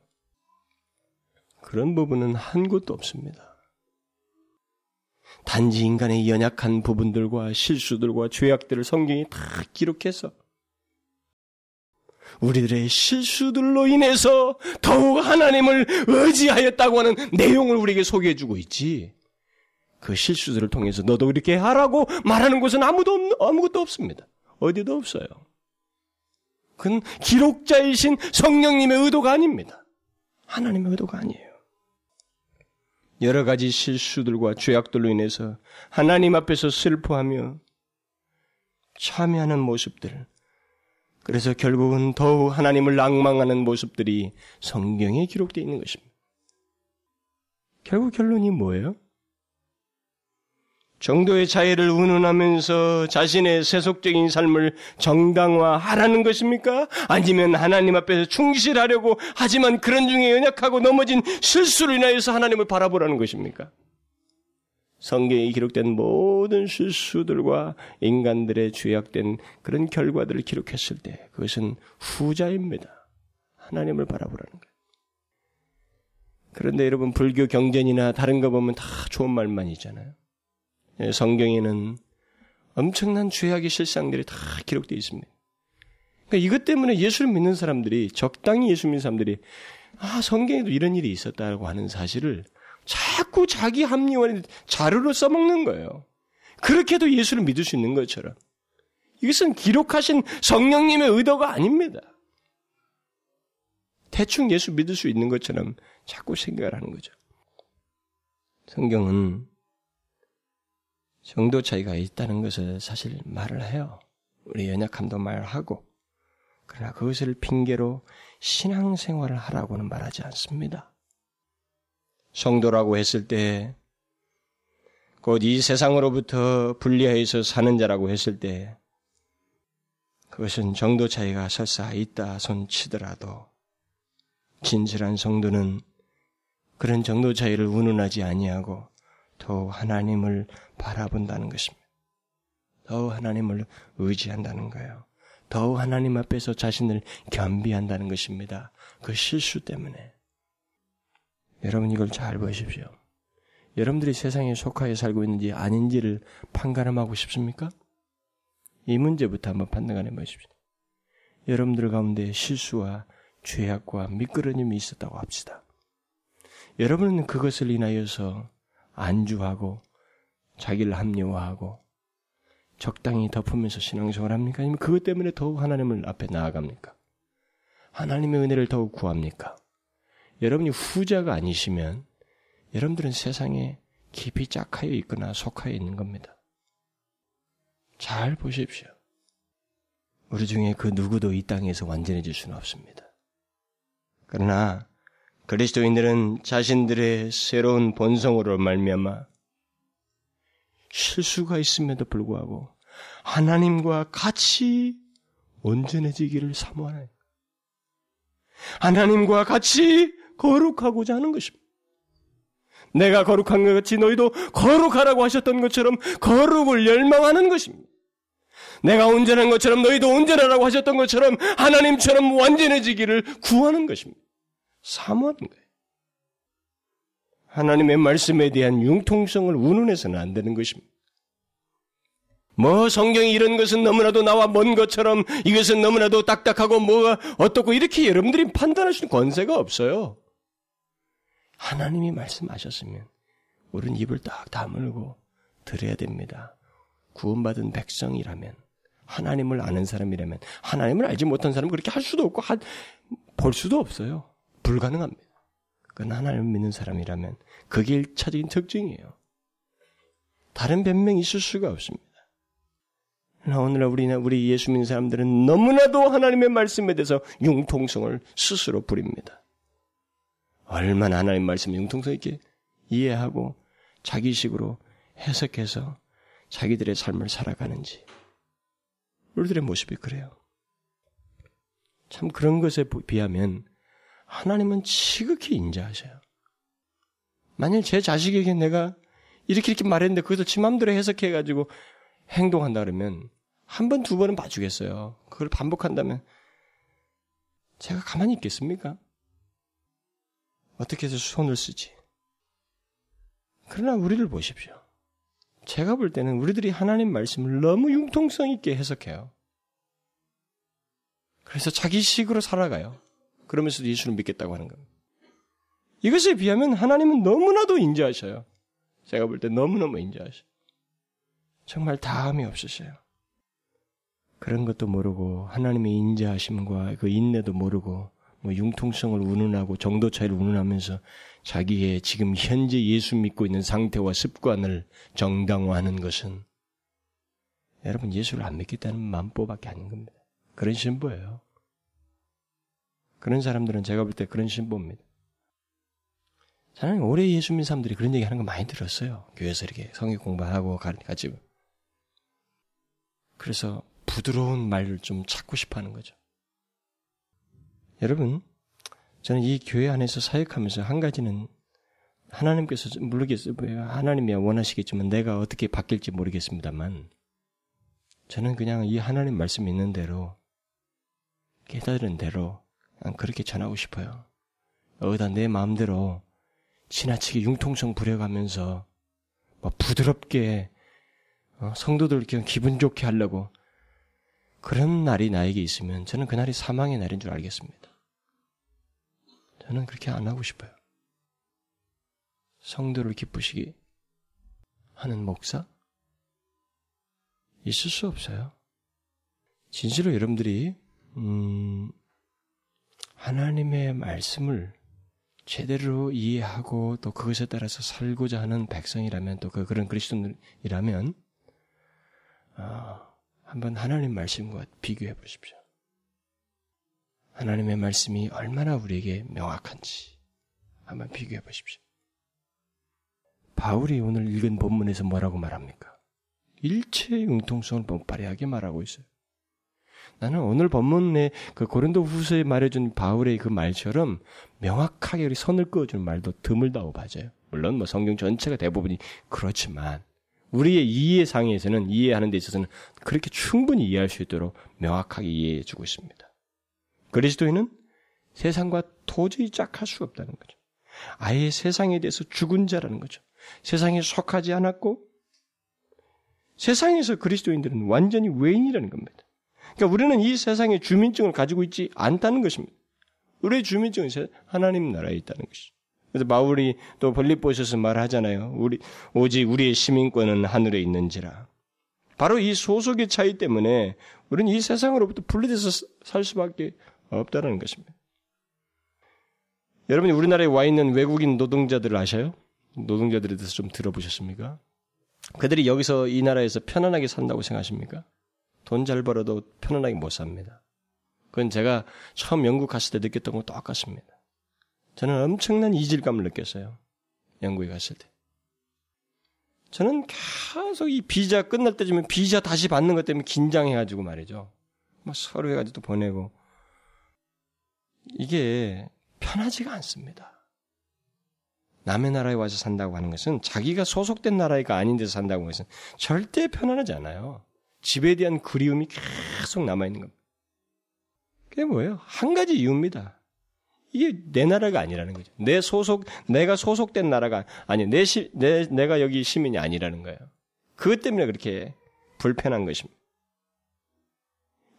그런 부분은 한 곳도 없습니다. 단지 인간의 연약한 부분들과 실수들과 죄악들을 성경이 다 기록해서 우리들의 실수들로 인해서 더욱 하나님을 의지하였다고 하는 내용을 우리에게 소개해주고 있지. 그 실수들을 통해서 너도 이렇게 하라고 말하는 곳은 아무도 없, 아무것도 없습니다. 어디도 없어요. 그건 기록자이신 성령님의 의도가 아닙니다. 하나님의 의도가 아니에요. 여러 가지 실수들과 죄악들로 인해서 하나님 앞에서 슬퍼하며 참여하는 모습들, 그래서 결국은 더욱 하나님을 낭망하는 모습들이 성경에 기록되어 있는 것입니다. 결국 결론이 뭐예요? 정도의 자애를 운운하면서 자신의 세속적인 삶을 정당화하라는 것입니까? 아니면 하나님 앞에서 충실하려고 하지만 그런 중에 연약하고 넘어진 실수로 인하여서 하나님을 바라보라는 것입니까? 성경에 기록된 모든 실수들과 인간들의 죄악된 그런 결과들을 기록했을 때 그것은 후자입니다. 하나님을 바라보라는 거예요. 그런데 여러분 불교 경전이나 다른 거 보면 다 좋은 말만이잖아요. 예, 성경에는 엄청난 죄악의 실상들이 다 기록되어 있습니다. 그러니까 이것 때문에 예수를 믿는 사람들이 적당히 예수 믿는 사람들이 아 성경에도 이런 일이 있었다고 하는 사실을 자꾸 자기 합리화의 자료로 써먹는 거예요. 그렇게도 예수를 믿을 수 있는 것처럼. 이것은 기록하신 성령님의 의도가 아닙니다. 대충 예수 믿을 수 있는 것처럼 자꾸 생각을 하는 거죠. 성경은 정도 차이가 있다는 것을 사실 말을 해요. 우리 연약함도 말하고. 그러나 그것을 핑계로 신앙생활을 하라고는 말하지 않습니다. 성도라고 했을 때, 곧 이 세상으로부터 분리해서 사는 자라고 했을 때, 그것은 정도 차이가 설사 있다 손 치더라도, 진실한 성도는 그런 정도 차이를 운운하지 아니하고 더 하나님을 바라본다는 것입니다. 더 하나님을 의지한다는 거예요. 더 하나님 앞에서 자신을 겸비한다는 것입니다. 그 실수 때문에. 여러분 이걸 잘 보십시오. 여러분들이 세상에 속하여 살고 있는지 아닌지를 판가름하고 싶습니까? 이 문제부터 한번 판단해 보십시오. 여러분들 가운데 실수와 죄악과 미끄러짐이 있었다고 합시다. 여러분은 그것을 인하여서 안주하고 자기를 합리화하고 적당히 덮으면서 신앙생활 합니까? 아니면 그것 때문에 더욱 하나님을 앞에 나아갑니까? 하나님의 은혜를 더욱 구합니까? 여러분이 후자가 아니시면 여러분들은 세상에 깊이 짝하여 있거나 속하여 있는 겁니다. 잘 보십시오. 우리 중에 그 누구도 이 땅에서 완전해질 수는 없습니다. 그러나 그리스도인들은 자신들의 새로운 본성으로 말미암아 실수가 있음에도 불구하고 하나님과 같이 온전해지기를 사모하는 하나님과 같이 거룩하고자 하는 것입니다. 내가 거룩한 것 같이 너희도 거룩하라고 하셨던 것처럼 거룩을 열망하는 것입니다. 내가 온전한 것처럼 너희도 온전하라고 하셨던 것처럼 하나님처럼 완전해지기를 구하는 것입니다. 사모하는 거예요. 하나님의 말씀에 대한 융통성을 운운해서는 안 되는 것입니다. 뭐 성경이 이런 것은 너무나도 나와 먼 것처럼 이것은 너무나도 딱딱하고 뭐가 어떻고 이렇게 여러분들이 판단할 수 있는 권세가 없어요. 하나님이 말씀하셨으면 우리는 입을 딱 다물고 들어야 됩니다. 구원받은 백성이라면 하나님을 아는 사람이라면 하나님을 알지 못한 사람은 그렇게 할 수도 없고 하, 볼 수도 없어요. 불가능합니다. 그건 하나님을 믿는 사람이라면 그게 일차적인 특징이에요. 다른 변명이 있을 수가 없습니다. 오늘날 우리나 우리 예수 믿는 사람들은 너무나도 하나님의 말씀에 대해서 융통성을 스스로 부립니다. 얼마나 하나님 말씀을 융통성 있게 이해하고 자기식으로 해석해서 자기들의 삶을 살아가는지 우리들의 모습이 그래요. 참 그런 것에 비하면 하나님은 지극히 인자하셔요. 만일 제 자식에게 내가 이렇게 이렇게 말했는데 그것도 지 맘대로 해석해가지고 행동한다 그러면 한 번, 두 번은 봐주겠어요. 그걸 반복한다면 제가 가만히 있겠습니까? 어떻게 해서 손을 쓰지? 그러나 우리를 보십시오. 제가 볼 때는 우리들이 하나님 말씀을 너무 융통성 있게 해석해요. 그래서 자기 식으로 살아가요. 그러면서도 예수를 믿겠다고 하는 겁니다. 이것에 비하면 하나님은 너무나도 인자하셔요. 제가 볼 때 너무너무 인자하셔요. 정말 다함이 없으셔요. 그런 것도 모르고 하나님의 인자하심과 그 인내도 모르고 뭐 융통성을 운운하고 정도 차이를 운운하면서 자기의 지금 현재 예수 믿고 있는 상태와 습관을 정당화하는 것은 여러분 예수를 안 믿겠다는 만보밖에 아닌 겁니다. 그런 신보예요. 그런 사람들은 제가 볼 때 그런 신보입니다. 저는 오래 예수 믿는 사람들이 그런 얘기 하는 거 많이 들었어요. 교회에서 이렇게 성경 공부하고 같이. 그래서 부드러운 말을 좀 찾고 싶어 하는 거죠. 여러분, 저는 이 교회 안에서 사역하면서 한 가지는 하나님께서 모르겠어요. 하나님이 원하시겠지만 내가 어떻게 바뀔지 모르겠습니다만 저는 그냥 이 하나님 말씀 있는 대로 깨달은 대로 그렇게 전하고 싶어요. 어디다 내 마음대로 지나치게 융통성 부려가면서 뭐 부드럽게 어, 성도들 그냥 기분 좋게 하려고 그런 날이 나에게 있으면 저는 그날이 사망의 날인 줄 알겠습니다. 저는 그렇게 안 하고 싶어요. 성도를 기쁘시게 하는 목사? 있을 수 없어요. 진실로 여러분들이, 음, 하나님의 말씀을 제대로 이해하고 또 그것에 따라서 살고자 하는 백성이라면 또 그, 그런 그리스도인이라면, 어, 한번 하나님 말씀과 비교해 보십시오. 하나님의 말씀이 얼마나 우리에게 명확한지 한번 비교해 보십시오. 바울이 오늘 읽은 본문에서 뭐라고 말합니까? 일체의 융통성을 발휘하게 말하고 있어요. 나는 오늘 본문에 그 고린도 후서에 말해준 바울의 그 말처럼 명확하게 우리 선을 그어주는 말도 드물다고 봐져요. 물론 뭐 성경 전체가 대부분이 그렇지만 우리의 이해 상에서는 이해하는 데 있어서는 그렇게 충분히 이해할 수 있도록 명확하게 이해해 주고 있습니다. 그리스도인은 세상과 도저히 짝할 수 없다는 거죠. 아예 세상에 대해서 죽은 자라는 거죠. 세상에 속하지 않았고 세상에서 그리스도인들은 완전히 외인이라는 겁니다. 그러니까 우리는 이 세상의 주민증을 가지고 있지 않다는 것입니다. 우리의 주민증은 하나님 나라에 있다는 것이죠. 그래서 바울이 또 볼리포에서 말하잖아요. 우리 오직 우리의 시민권은 하늘에 있는지라. 바로 이 소속의 차이 때문에 우리는 이 세상으로부터 분리돼서 살 수밖에 없다는 것입니다. 여러분이 우리나라에 와 있는 외국인 노동자들을 아셔요? 노동자들에 대해서 좀 들어보셨습니까? 그들이 여기서 이 나라에서 편안하게 산다고 생각하십니까? 돈 잘 벌어도 편안하게 못 삽니다. 그건 제가 처음 영국 갔을 때 느꼈던 것과 똑같습니다. 저는 엄청난 이질감을 느꼈어요. 영국에 갔을 때. 저는 계속 이 비자 끝날 때쯤에 비자 다시 받는 것 때문에 긴장해가지고 말이죠. 막 서류 해가지고 또 보내고. 이게 편하지가 않습니다. 남의 나라에 와서 산다고 하는 것은 자기가 소속된 나라가 아닌 데서 산다고 하는 것은 절대 편안하지 않아요. 집에 대한 그리움이 계속 남아있는 겁니다. 그게 뭐예요? 한 가지 이유입니다. 이게 내 나라가 아니라는 거죠. 내 소속, 내가 소속된 나라가 아니, 내 시, 내, 내가 여기 시민이 아니라는 거예요. 그것 때문에 그렇게 불편한 것입니다.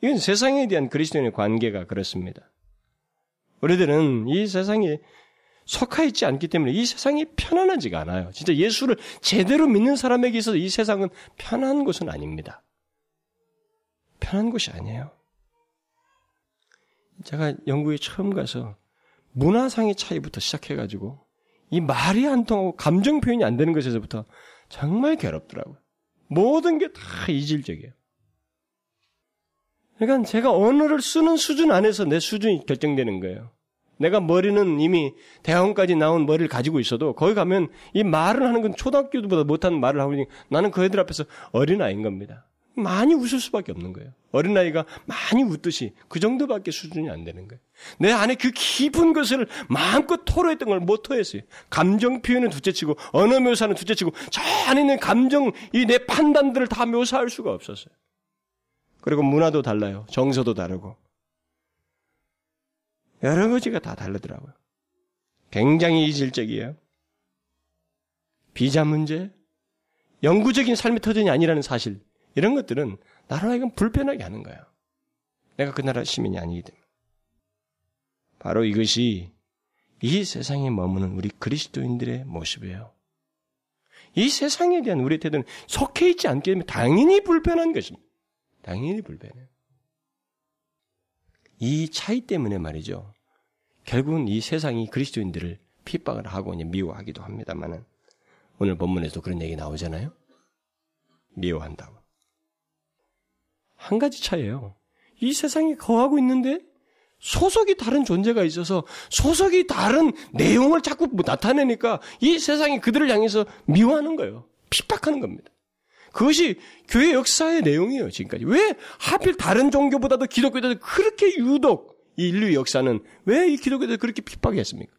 이건 세상에 대한 그리스도인의 관계가 그렇습니다. 우리들은 이 세상에 속해 있지 않기 때문에 이 세상이 편안하지가 않아요. 진짜 예수를 제대로 믿는 사람에게 있어서 이 세상은 편한 곳은 아닙니다. 편한 곳이 아니에요. 제가 영국에 처음 가서 문화상의 차이부터 시작해가지고 이 말이 안 통하고 감정 표현이 안 되는 것에서부터 정말 괴롭더라고요. 모든 게 다 이질적이에요. 그러니까 제가 언어를 쓰는 수준 안에서 내 수준이 결정되는 거예요. 내가 머리는 이미 대학원까지 나온 머리를 가지고 있어도 거기 가면 이 말을 하는 건 초등학교보다 못하는 말을 하고 있으니 나는 그 애들 앞에서 어린아이인 겁니다. 많이 웃을 수밖에 없는 거예요. 어린아이가 많이 웃듯이 그 정도밖에 수준이 안 되는 거예요. 내 안에 그 깊은 것을 마음껏 토로했던 걸 못 토했어요. 감정 표현은 둘째치고 언어 묘사는 둘째치고 저 안에 있는 감정 이 내 판단들을 다 묘사할 수가 없었어요. 그리고 문화도 달라요. 정서도 다르고 여러 가지가 다 다르더라고요. 굉장히 이질적이에요. 비자 문제, 영구적인 삶의 터전이 아니라는 사실 이런 것들은 나라 하여금 불편하게 하는 거예요. 내가 그 나라 시민이 아니기 때문에. 바로 이것이 이 세상에 머무는 우리 그리스도인들의 모습이에요. 이 세상에 대한 우리의 태도는 속해 있지 않기 때문에 당연히 불편한 것입니다. 당연히 불편해요. 이 차이 때문에 말이죠. 결국은 이 세상이 그리스도인들을 핍박을 하고 미워하기도 합니다만은 오늘 본문에도 그런 얘기 나오잖아요. 미워한다고. 한 가지 차이예요. 이 세상에 거하고 있는데 소속이 다른 존재가 있어서 소속이 다른 내용을 자꾸 뭐 나타내니까 이 세상이 그들을 향해서 미워하는 거예요. 핍박하는 겁니다. 그것이 교회 역사의 내용이에요, 지금까지. 왜 하필 다른 종교보다도 기독교들 그렇게 유독 이 인류 역사는 왜 이 기독교들 그렇게 핍박했습니까?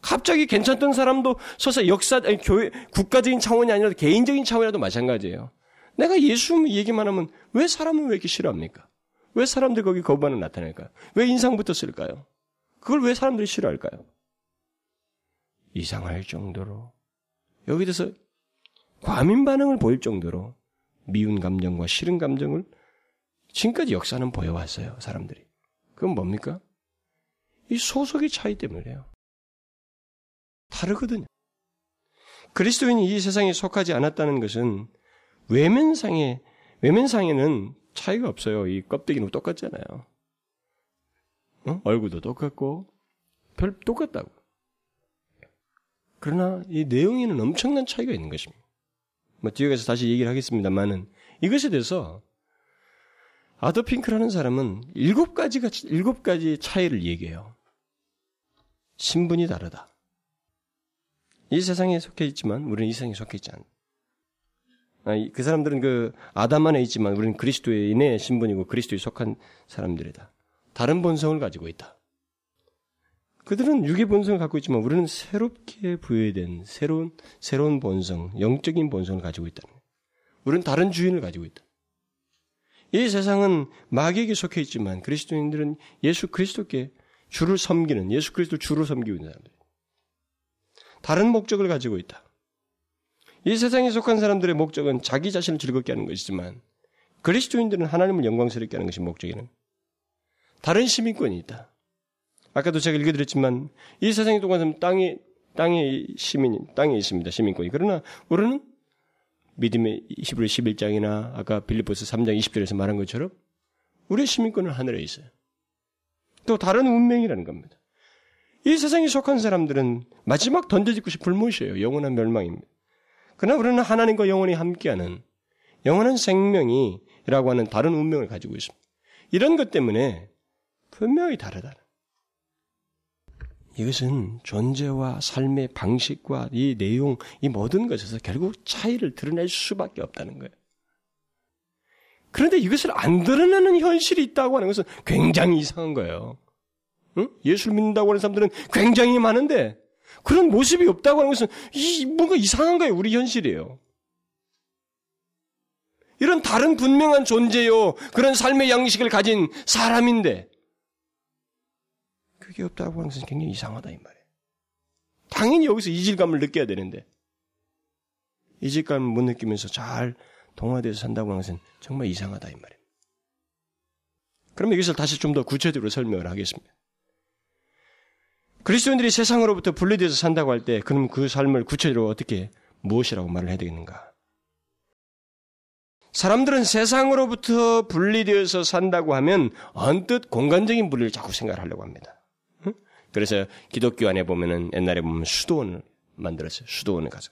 갑자기 괜찮던 사람도 서서 역사, 아니, 교회, 국가적인 차원이 아니라 개인적인 차원이라도 마찬가지예요. 내가 예수 얘기만 하면 왜 사람은 왜 이렇게 싫어합니까? 왜 사람들 거기 거부반을 나타낼까요? 왜 인상부터 쓸까요? 그걸 왜 사람들이 싫어할까요? 이상할 정도로 여기 대해서 과민 반응을 보일 정도로 미운 감정과 싫은 감정을 지금까지 역사는 보여왔어요, 사람들이. 그건 뭡니까? 이 소속의 차이 때문에요. 다르거든요. 그리스도인이 이 세상에 속하지 않았다는 것은 외면상에, 외면상에는 차이가 없어요. 이 껍데기는 똑같잖아요. 어? 얼굴도 똑같고, 별 똑같다고. 그러나 이 내용에는 엄청난 차이가 있는 것입니다. 뭐 뒤에 가서 다시 얘기를 하겠습니다만은 이것에 대해서 아더 핑크라는 사람은 일곱 가지가 일곱 가지 차이를 얘기해요. 신분이 다르다. 이 세상에 속해 있지만 우리는 이 세상에 속해 있지 않다. 아, 그 사람들은 그 아담 안에 있지만 우리는 그리스도인의 신분이고 그리스도에 속한 사람들이다. 다른 본성을 가지고 있다. 그들은 육의 본성을 갖고 있지만 우리는 새롭게 부여된 새로운 새로운 본성, 영적인 본성을 가지고 있다. 우리는 다른 주인을 가지고 있다. 이 세상은 마귀에게 속해 있지만 그리스도인들은 예수 그리스도께 주를 섬기는 예수 그리스도 주로 섬기고 있는 사람들. 다른 목적을 가지고 있다. 이 세상에 속한 사람들의 목적은 자기 자신을 즐겁게 하는 것이지만 그리스도인들은 하나님을 영광스럽게 하는 것이 목적이는 다른 시민권이 있다. 아까도 제가 읽어드렸지만 이 세상에 동안 땅이 땅의 시민 땅에 있습니다 시민권이 그러나 우리는 믿음의 히브리 11장이나 아까 빌리포스 3장 20절에서 말한 것처럼 우리의 시민권은 하늘에 있어요. 또 다른 운명이라는 겁니다. 이 세상에 속한 사람들은 마지막 던져질 것이 불못이에요. 영원한 멸망입니다. 그러나 우리는 하나님과 영원히 함께하는 영원한 생명이라고 하는 다른 운명을 가지고 있습니다. 이런 것 때문에 분명히 다르다. 이것은 존재와 삶의 방식과 이 내용, 이 모든 것에서 결국 차이를 드러낼 수밖에 없다는 거예요. 그런데 이것을 안 드러내는 현실이 있다고 하는 것은 굉장히 이상한 거예요. 응? 예수를 믿는다고 하는 사람들은 굉장히 많은데 그런 모습이 없다고 하는 것은 이, 뭔가 이상한 거예요. 우리 현실이에요. 이런 다른 분명한 존재요. 그런 삶의 양식을 가진 사람인데 자기 없다고 하는 것은 굉장히 이상하다 이 말이에요. 당연히 여기서 이질감을 느껴야 되는데 이질감을 못 느끼면서 잘 동화돼서 산다고 하는 것은 정말 이상하다 이 말이에요. 그러면 이것을 다시 좀 더 구체적으로 설명을 하겠습니다. 그리스도인들이 세상으로부터 분리돼서 산다고 할 때, 그럼 그 삶을 구체적으로 어떻게, 무엇이라고 말을 해야 되겠는가? 사람들은 세상으로부터 분리되어서 산다고 하면 언뜻 공간적인 분리를 자꾸 생각을 하려고 합니다. 그래서 기독교 안에 보면은 옛날에 보면 수도원을 만들었어요. 수도원을 가서.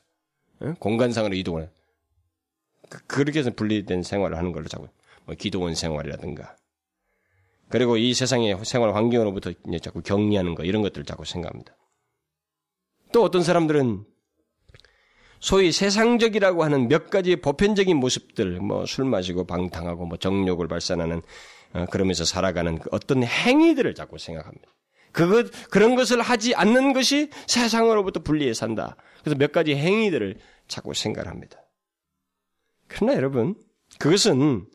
공간상으로 이동을. 그, 그렇게 해서 분리된 생활을 하는 걸로 자꾸, 뭐 기도원 생활이라든가. 그리고 이 세상의 생활 환경으로부터 자꾸 격리하는 거, 이런 것들을 자꾸 생각합니다. 또 어떤 사람들은 소위 세상적이라고 하는 몇 가지 보편적인 모습들, 뭐 술 마시고 방탕하고 뭐 정욕을 발산하는 어, 그러면서 살아가는 그 어떤 행위들을 자꾸 생각합니다. 그것 그런 것을 하지 않는 것이 세상으로부터 분리해 산다. 그래서 몇 가지 행위들을 자꾸 생각합니다. 그러나 여러분, 그것은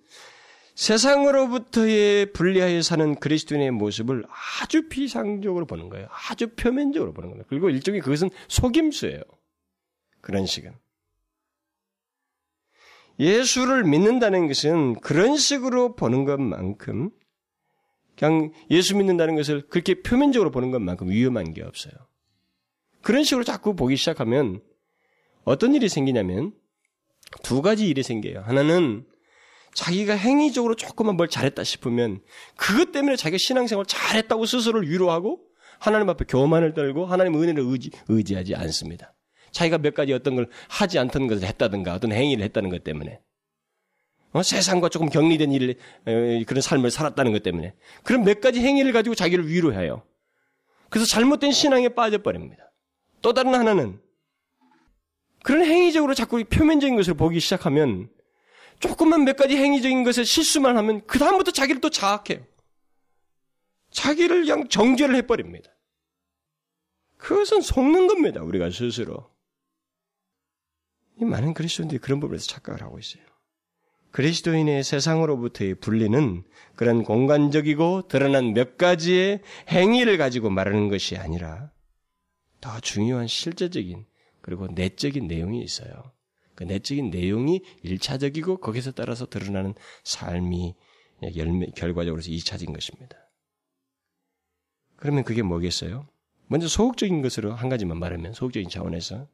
세상으로부터의 분리하여 사는 그리스도인의 모습을 아주 비상적으로 보는 거예요. 아주 표면적으로 보는 거예요. 그리고 일종의 그것은 속임수예요. 그런 식은. 예수를 믿는다는 것은 그런 식으로 보는 것만큼 그냥 예수 믿는다는 것을 그렇게 표면적으로 보는 것만큼 위험한 게 없어요. 그런 식으로 자꾸 보기 시작하면 어떤 일이 생기냐면 두 가지 일이 생겨요. 하나는 자기가 행위적으로 조금만 뭘 잘했다 싶으면 그것 때문에 자기가 신앙생활 잘했다고 스스로를 위로하고 하나님 앞에 교만을 떨고 하나님 은혜를 의지, 의지하지 않습니다. 자기가 몇 가지 어떤 걸 하지 않던 것을 했다든가 어떤 행위를 했다는 것 때문에 어? 세상과 조금 격리된 일 에, 그런 삶을 살았다는 것 때문에 그런 몇 가지 행위를 가지고 자기를 위로해요. 그래서 잘못된 신앙에 빠져버립니다. 또 다른 하나는 그런 행위적으로 자꾸 표면적인 것을 보기 시작하면 조금만 몇 가지 행위적인 것을 실수만 하면 그 다음부터 자기를 또 자학해요. 자기를 그냥 정죄를 해버립니다. 그것은 속는 겁니다. 우리가 스스로. 이 많은 그리스도인들이 그런 부분에서 착각을 하고 있어요. 그리스도인의 세상으로부터의 분리는 그런 공간적이고 드러난 몇 가지의 행위를 가지고 말하는 것이 아니라 더 중요한 실제적인 그리고 내적인 내용이 있어요. 그 내적인 내용이 1차적이고 거기서 따라서 드러나는 삶이 열매, 결과적으로 2차적인 것입니다. 그러면 그게 뭐겠어요? 먼저 소극적인 것으로 한 가지만 말하면 소극적인 차원에서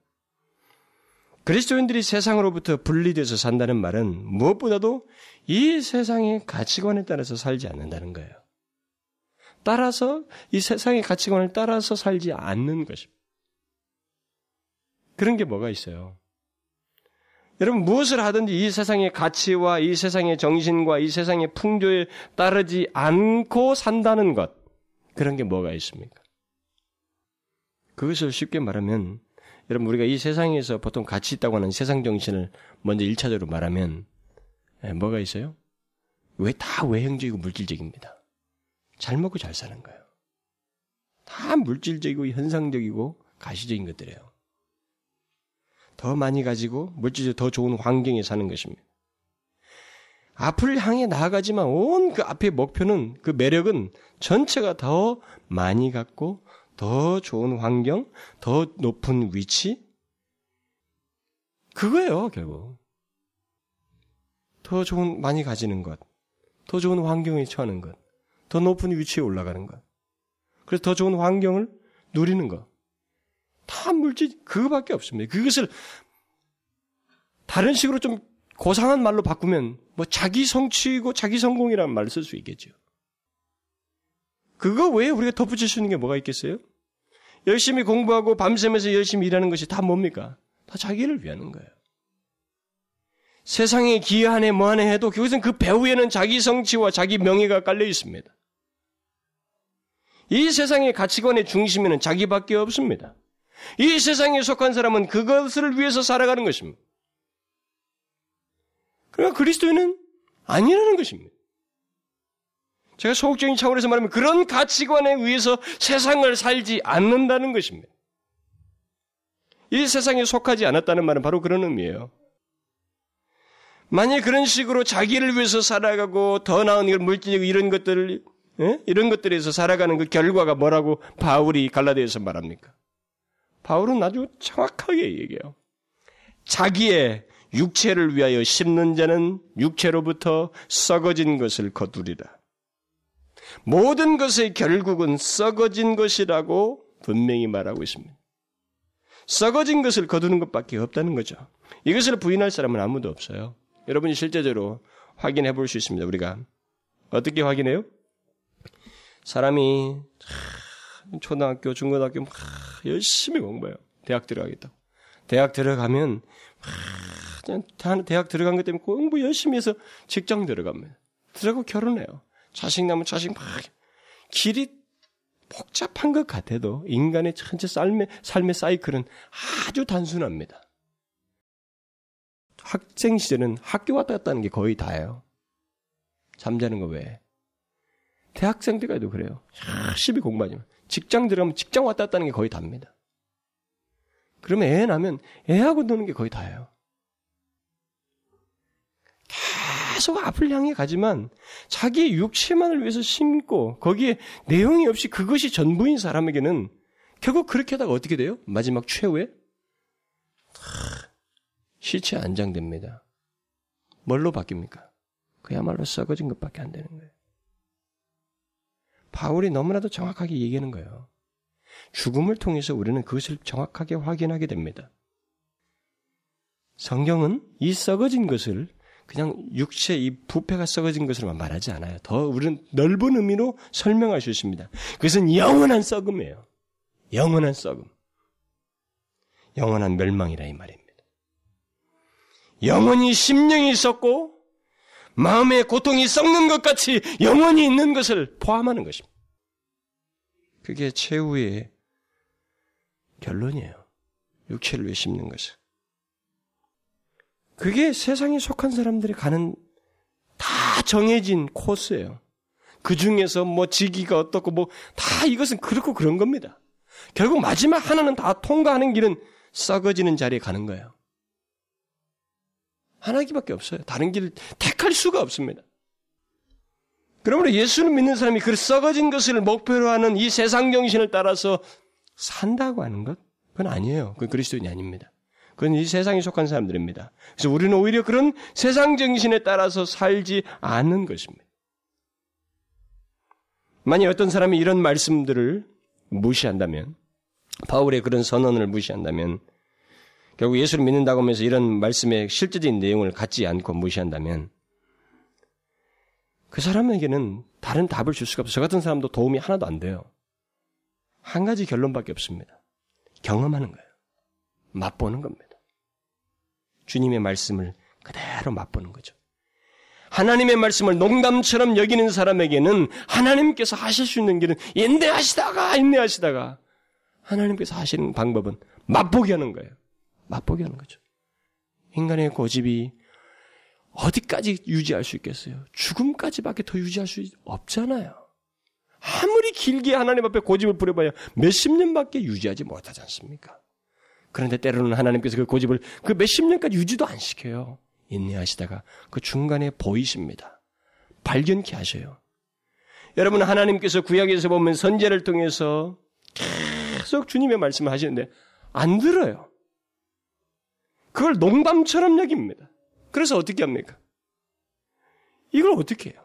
그리스도인들이 세상으로부터 분리돼서 산다는 말은 무엇보다도 이 세상의 가치관에 따라서 살지 않는다는 거예요. 따라서 이 세상의 가치관을 따라서 살지 않는 것입니다. 그런 게 뭐가 있어요? 여러분 무엇을 하든지 이 세상의 가치와 이 세상의 정신과 이 세상의 풍조에 따르지 않고 산다는 것 그런 게 뭐가 있습니까? 그것을 쉽게 말하면 여러분 우리가 이 세상에서 보통 가치 있다고 하는 세상 정신을 먼저 1차적으로 말하면 예, 뭐가 있어요? 왜 다 외형적이고 물질적입니다. 잘 먹고 잘 사는 거예요. 다 물질적이고 현상적이고 가시적인 것들이에요. 더 많이 가지고 물질적으로 더 좋은 환경에 사는 것입니다. 앞을 향해 나아가지만 온 그 앞의 목표는 그 매력은 전체가 더 많이 갖고 더 좋은 환경, 더 높은 위치? 그거예요, 결국. 더 좋은, 많이 가지는 것. 더 좋은 환경에 처하는 것. 더 높은 위치에 올라가는 것. 그래서 더 좋은 환경을 누리는 것. 다 물질, 그거밖에 없습니다. 그것을 다른 식으로 좀 고상한 말로 바꾸면 뭐 자기 성취고 자기 성공이라는 말을 쓸 수 있겠죠. 그거 외에 우리가 덧붙일 수 있는 게 뭐가 있겠어요? 열심히 공부하고 밤새면서 열심히 일하는 것이 다 뭡니까? 다 자기를 위하는 거예요. 세상에 기여하네 뭐하네 해도 그것은 그 배후에는 자기 성취와 자기 명예가 깔려 있습니다. 이 세상의 가치관의 중심에는 자기밖에 없습니다. 이 세상에 속한 사람은 그것을 위해서 살아가는 것입니다. 그러나 그리스도인은 아니라는 것입니다. 제가 소극적인 차원에서 말하면 그런 가치관에 의해서 세상을 살지 않는다는 것입니다. 이 세상에 속하지 않았다는 말은 바로 그런 의미예요. 만약 그런 식으로 자기를 위해서 살아가고 더 나은 물질적 이런 것들을 예? 이런 것들에서 살아가는 그 결과가 뭐라고 바울이 갈라디아에서 말합니까? 바울은 아주 정확하게 얘기해요. 자기의 육체를 위하여 심는 자는 육체로부터 썩어진 것을 거두리라. 모든 것의 결국은 썩어진 것이라고 분명히 말하고 있습니다. 썩어진 것을 거두는 것밖에 없다는 거죠. 이것을 부인할 사람은 아무도 없어요. 여러분이 실제적으로 확인해 볼 수 있습니다. 우리가 어떻게 확인해요? 사람이 초등학교, 중고등학교 열심히 공부해요. 대학 들어가겠다고. 대학 들어가면 그냥 대학 들어간 것 때문에 공부 열심히 해서 직장 들어갑니다. 들어가고 결혼해요. 자식 나면 자식 막 길이 복잡한 것 같아도 인간의 전체 삶의, 삶의 사이클은 아주 단순합니다. 학생 시절은 학교 왔다 갔다 하는 게 거의 다예요. 잠자는 거 외에. 대학생 때까지도 그래요. 열심히 공부하지만. 직장 들어가면 직장 왔다 갔다 하는 게 거의 답니다. 그러면 애 낳으면 애하고 노는 게 거의 다예요. 계속 앞을 향해 가지만 자기의 육체만을 위해서 심고 거기에 내용이 없이 그것이 전부인 사람에게는 결국 그렇게 하다가 어떻게 돼요? 마지막 최후에 시체 안장됩니다. 뭘로 바뀝니까? 그야말로 썩어진 것밖에 안 되는 거예요. 바울이 너무나도 정확하게 얘기하는 거예요. 죽음을 통해서 우리는 그것을 정확하게 확인하게 됩니다. 성경은 이 썩어진 것을 그냥 육체 이 부패가 썩어진 것으로만 말하지 않아요. 더 우리는 넓은 의미로 설명할 수 있습니다. 그것은 영원한 썩음이에요. 영원한 썩음. 영원한 멸망이라 이 말입니다. 영원히 심령이 썩고 마음의 고통이 썩는 것 같이 영원히 있는 것을 포함하는 것입니다. 그게 최후의 결론이에요. 육체를 위해 심는 것은. 그게 세상에 속한 사람들이 가는 다 정해진 코스예요. 그 중에서 뭐 지기가 어떻고 뭐 다 이것은 그렇고 그런 겁니다. 결국 마지막 하나는 다 통과하는 길은 썩어지는 자리에 가는 거예요. 하나밖에 없어요. 다른 길을 택할 수가 없습니다. 그러므로 예수를 믿는 사람이 그 썩어진 것을 목표로 하는 이 세상 정신을 따라서 산다고 하는 것? 그건 아니에요. 그건 그리스도인이 아닙니다. 그건 이 세상에 속한 사람들입니다. 그래서 우리는 오히려 그런 세상 정신에 따라서 살지 않는 것입니다. 만약 어떤 사람이 이런 말씀들을 무시한다면, 바울의 그런 선언을 무시한다면, 결국 예수를 믿는다고 하면서 이런 말씀의 실제적인 내용을 갖지 않고 무시한다면, 그 사람에게는 다른 답을 줄 수가 없어요. 저 같은 사람도 도움이 하나도 안 돼요. 한 가지 결론밖에 없습니다. 경험하는 거예요. 맛보는 겁니다. 주님의 말씀을 그대로 맛보는 거죠. 하나님의 말씀을 농담처럼 여기는 사람에게는 하나님께서 하실 수 있는 길은 인내하시다가 인내하시다가 하나님께서 하시는 방법은 맛보게 하는 거예요. 맛보게 하는 거죠. 인간의 고집이 어디까지 유지할 수 있겠어요? 죽음까지밖에 더 유지할 수 없잖아요. 아무리 길게 하나님 앞에 고집을 부려봐야 몇십 년밖에 유지하지 못하지 않습니까? 그런데 때로는 하나님께서 그 고집을 그 몇십 년까지 유지도 안 시켜요. 인내하시다가 그 중간에 보이십니다. 발견케 하셔요. 여러분 하나님께서 구약에서 보면 선제를 통해서 계속 주님의 말씀을 하시는데 안 들어요. 그걸 농담처럼 여깁니다. 그래서 어떻게 합니까? 이걸 어떻게 해요?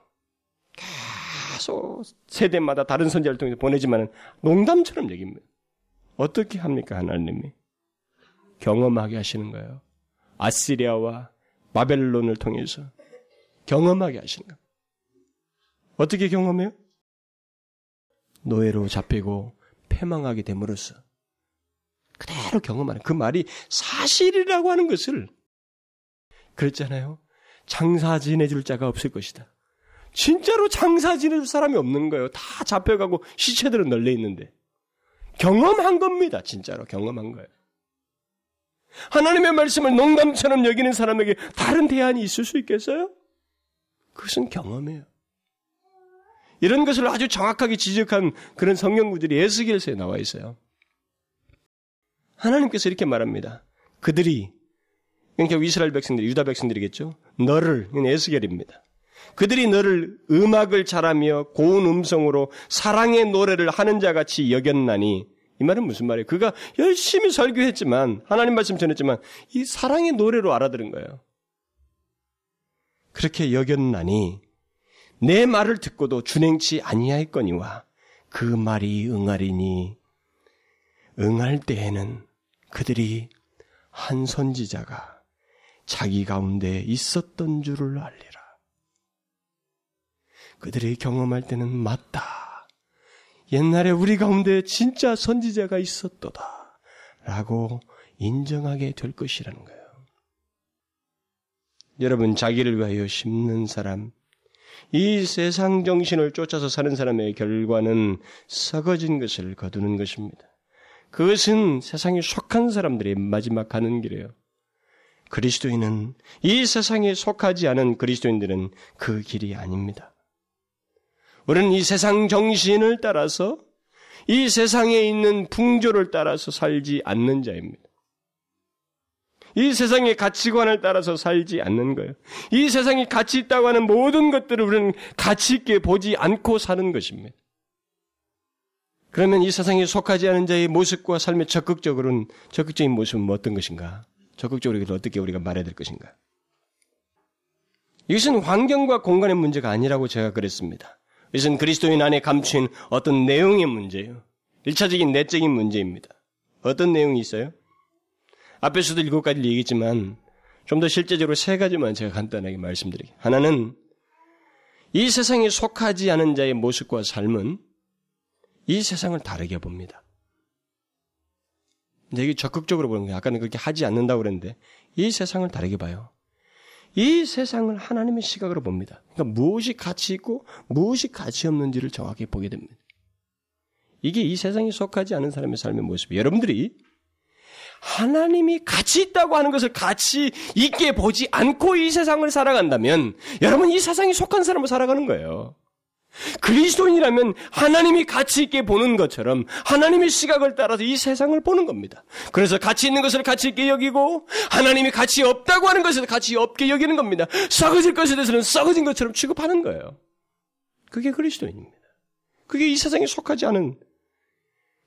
계속 세대마다 다른 선제를 통해서 보내지만 농담처럼 여깁니다. 어떻게 합니까 하나님이? 경험하게 하시는 거예요. 아시리아와 바벨론을 통해서 경험하게 하시는 거예요. 어떻게 경험해요? 노예로 잡히고 패망하게 됨으로써 그대로 경험하는 그 말이 사실이라고 하는 것을 그랬잖아요. 장사 지내줄 자가 없을 것이다. 진짜로 장사 지내줄 사람이 없는 거예요. 다 잡혀가고 시체들은 널려 있는데 경험한 겁니다. 진짜로 경험한 거예요. 하나님의 말씀을 농담처럼 여기는 사람에게 다른 대안이 있을 수 있겠어요? 그것은 경험이에요. 이런 것을 아주 정확하게 지적한 그런 성경 구들이 에스겔서에 나와 있어요. 하나님께서 이렇게 말합니다. 그들이 그러니까 이스라엘 백성들, 유다 백성들이겠죠. 너를 에스겔입니다. 그들이 너를 음악을 잘하며 고운 음성으로 사랑의 노래를 하는 자 같이 여겼나니 이 말은 무슨 말이에요? 그가 열심히 설교했지만 하나님 말씀 전했지만 이 사랑의 노래로 알아들은 거예요. 그렇게 여겼나니 내 말을 듣고도 준행치 아니하였거니와 그 말이 응하리니 응할 때에는 그들이 한 선지자가 자기 가운데 있었던 줄을 알리라. 그들이 경험할 때는 맞다. 옛날에 우리 가운데 진짜 선지자가 있었도다. 라고 인정하게 될 것이라는 거예요. 여러분, 자기를 위하여 심는 사람, 이 세상 정신을 쫓아서 사는 사람의 결과는 썩어진 것을 거두는 것입니다. 그것은 세상에 속한 사람들의 마지막 가는 길이에요. 그리스도인은 이 세상에 속하지 않은 그리스도인들은 그 길이 아닙니다. 우리는 이 세상 정신을 따라서 이 세상에 있는 풍조를 따라서 살지 않는 자입니다. 이 세상의 가치관을 따라서 살지 않는 거예요. 이 세상이 가치 있다고 하는 모든 것들을 우리는 가치 있게 보지 않고 사는 것입니다. 그러면 이 세상에 속하지 않은 자의 모습과 삶의 적극적으로는 적극적인 모습은 뭐 어떤 것인가? 적극적으로 어떻게 우리가 말해야 될 것인가? 이것은 환경과 공간의 문제가 아니라고 제가 그랬습니다. 이것은 그리스도인 안에 감춘 어떤 내용의 문제예요. 일차적인 내적인 문제입니다. 어떤 내용이 있어요? 앞에서도 일곱 가지를 얘기했지만 좀 더 실제적으로 세 가지만 제가 간단하게 말씀드리게. 하나는 이 세상에 속하지 않은 자의 모습과 삶은 이 세상을 다르게 봅니다. 이게 적극적으로 보는 거예요. 아까는 그렇게 하지 않는다고 그랬는데 이 세상을 다르게 봐요. 이 세상을 하나님의 시각으로 봅니다. 그러니까 무엇이 가치 있고 무엇이 가치 없는지를 정확히 보게 됩니다. 이게 이 세상에 속하지 않은 사람의 삶의 모습이에요. 여러분들이 하나님이 가치 있다고 하는 것을 가치 있게 보지 않고 이 세상을 살아간다면 여러분 이 세상에 속한 사람을 살아가는 거예요. 그리스도인이라면 하나님이 가치 있게 보는 것처럼 하나님의 시각을 따라서 이 세상을 보는 겁니다. 그래서 가치 있는 것을 가치 있게 여기고 하나님이 가치 없다고 하는 것을 가치 없게 여기는 겁니다. 썩어질 것에 대해서는 썩어진 것처럼 취급하는 거예요. 그게 그리스도인입니다. 그게 이 세상에 속하지 않은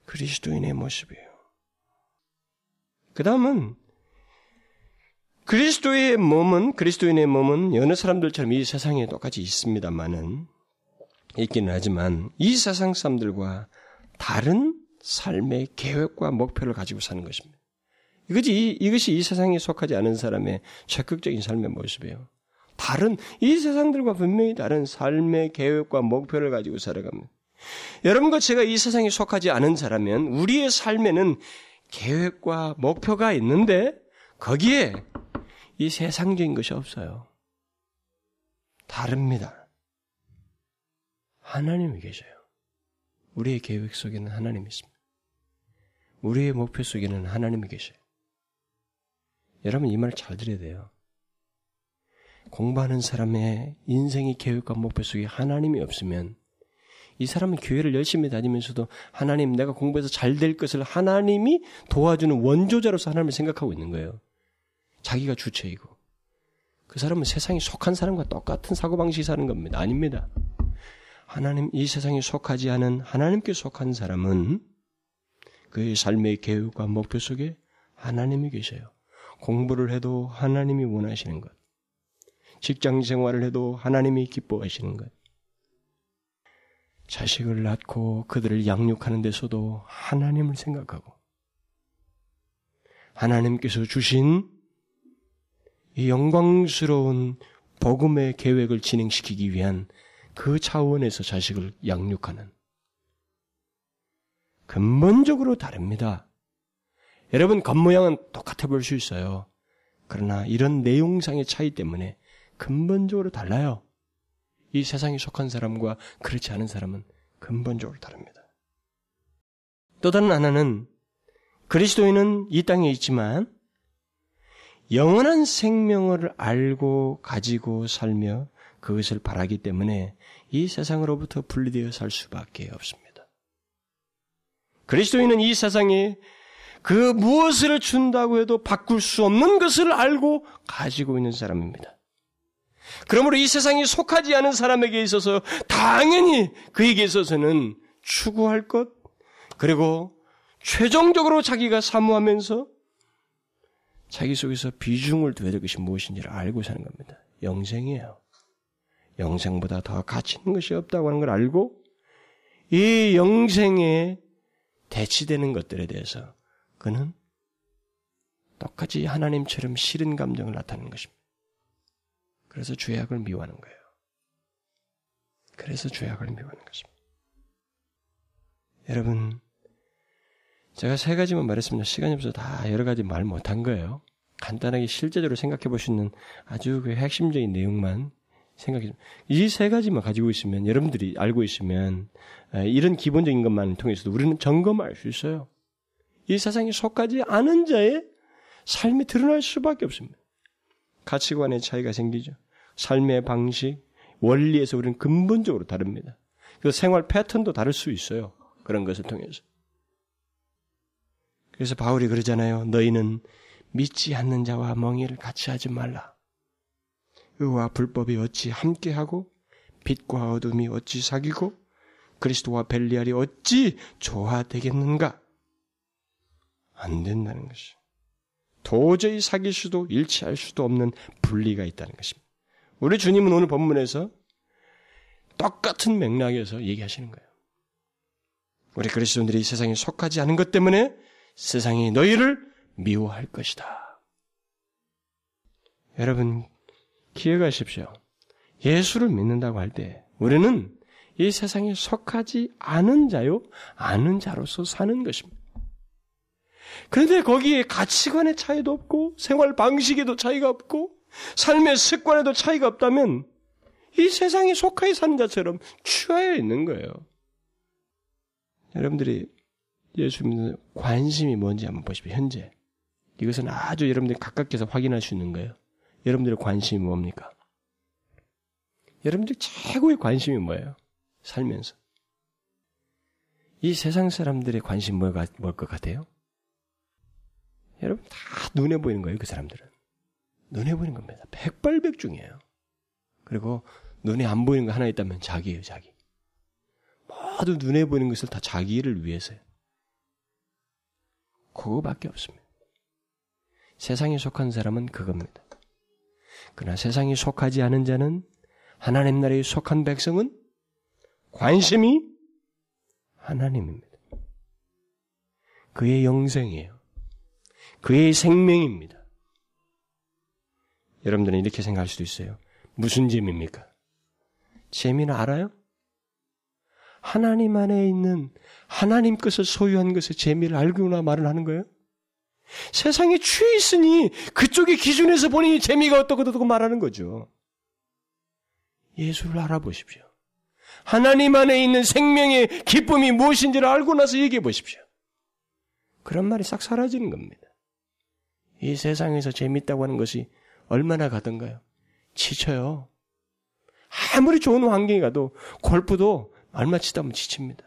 그리스도인의 모습이에요. 그 다음은 그리스도의 몸은 그리스도인의 몸은 여느 사람들처럼 이 세상에 똑같이 있습니다만은 있기는 하지만 이 세상 사람들과 다른 삶의 계획과 목표를 가지고 사는 것입니다. 이것이, 이것이 이 세상에 속하지 않은 사람의 적극적인 삶의 모습이에요. 다른, 이 세상들과 분명히 다른 삶의 계획과 목표를 가지고 살아갑니다. 여러분과 제가 이 세상에 속하지 않은 사람은 우리의 삶에는 계획과 목표가 있는데 거기에 이 세상적인 것이 없어요. 다릅니다. 하나님이 계셔요. 우리의 계획 속에는 하나님이 있습니다. 우리의 목표 속에는 하나님이 계셔요. 여러분 이말잘 들어야 돼요. 공부하는 사람의 인생의 계획과 목표 속에 하나님이 없으면 이 사람은 교회를 열심히 다니면서도 하나님 내가 공부해서 잘 될 것을 하나님이 도와주는 원조자로서 하나님을 생각하고 있는 거예요. 자기가 주체이고. 그 사람은 세상에 속한 사람과 똑같은 사고방식이 사는 겁니다. 아닙니다. 하나님, 이 세상에 속하지 않은 하나님께 속한 사람은 그의 삶의 계획과 목표 속에 하나님이 계셔요. 공부를 해도 하나님이 원하시는 것. 직장 생활을 해도 하나님이 기뻐하시는 것. 자식을 낳고 그들을 양육하는 데서도 하나님을 생각하고 하나님께서 주신 이 영광스러운 복음의 계획을 진행시키기 위한 그 차원에서 자식을 양육하는 근본적으로 다릅니다. 여러분 겉모양은 똑같아 볼 수 있어요. 그러나 이런 내용상의 차이 때문에 근본적으로 달라요. 이 세상에 속한 사람과 그렇지 않은 사람은 근본적으로 다릅니다. 또 다른 하나는 그리스도인은 이 땅에 있지만 영원한 생명을 알고 가지고 살며 그것을 바라기 때문에 이 세상으로부터 분리되어 살 수밖에 없습니다. 그리스도인은 이 세상에 그 무엇을 준다고 해도 바꿀 수 없는 것을 알고 가지고 있는 사람입니다. 그러므로 이 세상이 속하지 않은 사람에게 있어서 당연히 그에게 있어서는 추구할 것, 그리고 최종적으로 자기가 사모하면서 자기 속에서 비중을 둬야 될 것이 무엇인지를 알고 사는 겁니다. 영생이에요. 영생보다 더 가치 있는 것이 없다고 하는 걸 알고 이 영생에 대치되는 것들에 대해서 그는 똑같이 하나님처럼 싫은 감정을 나타내는 것입니다. 그래서 죄악을 미워하는 거예요. 그래서 죄악을 미워하는 것입니다. 여러분, 제가 세 가지만 말했습니다. 시간이 없어서 다 여러 가지 말 못한 거예요. 간단하게 실제적으로 생각해 있는 아주 그 핵심적인 내용만 생각해 이 세 가지만 가지고 있으면 여러분들이 알고 있으면 이런 기본적인 것만 통해서도 우리는 점검할 수 있어요. 이 세상에 속하지 않은 자의 삶이 드러날 수밖에 없습니다. 가치관의 차이가 생기죠. 삶의 방식, 원리에서 우리는 근본적으로 다릅니다. 그 생활 패턴도 다를 수 있어요. 그런 것을 통해서. 그래서 바울이 그러잖아요. 너희는 믿지 않는 자와 멍해를 같이 하지 말라. 의와 불법이 어찌 함께하고 빛과 어둠이 어찌 사귀고 그리스도와 벨리알이 어찌 조화되겠는가? 안 된다는 것이. 도저히 사귈 수도 일치할 수도 없는 분리가 있다는 것입니다. 우리 주님은 오늘 본문에서 똑같은 맥락에서 얘기하시는 거예요. 우리 그리스도인들이 세상에 속하지 않은 것 때문에 세상이 너희를 미워할 것이다. 여러분, 기억하십시오. 예수를 믿는다고 할 때 우리는 이 세상에 속하지 않은 자요, 아는 자로서 사는 것입니다. 그런데 거기에 가치관의 차이도 없고 생활 방식에도 차이가 없고 삶의 습관에도 차이가 없다면 이 세상에 속하여 사는 자처럼 취하여 있는 거예요. 여러분들이 예수 믿는 관심이 뭔지 한번 보십시오. 현재. 이것은 아주 여러분들이 가깝게서 확인할 수 있는 거예요. 여러분들의 관심이 뭡니까? 여러분들 최고의 관심이 뭐예요? 살면서. 이 세상 사람들의 관심 뭐가, 뭘것 같아요? 여러분 다 눈에 보이는 거예요, 그 사람들은. 눈에 보이는 겁니다. 백발백중이에요. 그리고 눈에 안 보이는 거 하나 있다면 자기예요, 자기. 모두 눈에 보이는 것을 다 자기를 위해서요. 그거밖에 없습니다. 세상에 속한 사람은 그겁니다. 그러나 세상에 속하지 않은 자는 하나님 나라에 속한 백성은 관심이 하나님입니다. 그의 영생이에요. 그의 생명입니다. 여러분들은 이렇게 생각할 수도 있어요. 무슨 재미입니까? 재미는 알아요? 하나님 안에 있는 하나님 것을 소유한 것의 재미를 알고나 말을 하는 거예요? 세상에 취해 있으니 그쪽의 기준에서 보니 재미가 어떻고 어떻고 말하는 거죠. 예수를 알아보십시오. 하나님 안에 있는 생명의 기쁨이 무엇인지를 알고 나서 얘기해 보십시오. 그런 말이 싹 사라지는 겁니다. 이 세상에서 재밌다고 하는 것이 얼마나 가던가요? 지쳐요. 아무리 좋은 환경에 가도 골프도 얼마 치다 보면 지칩니다.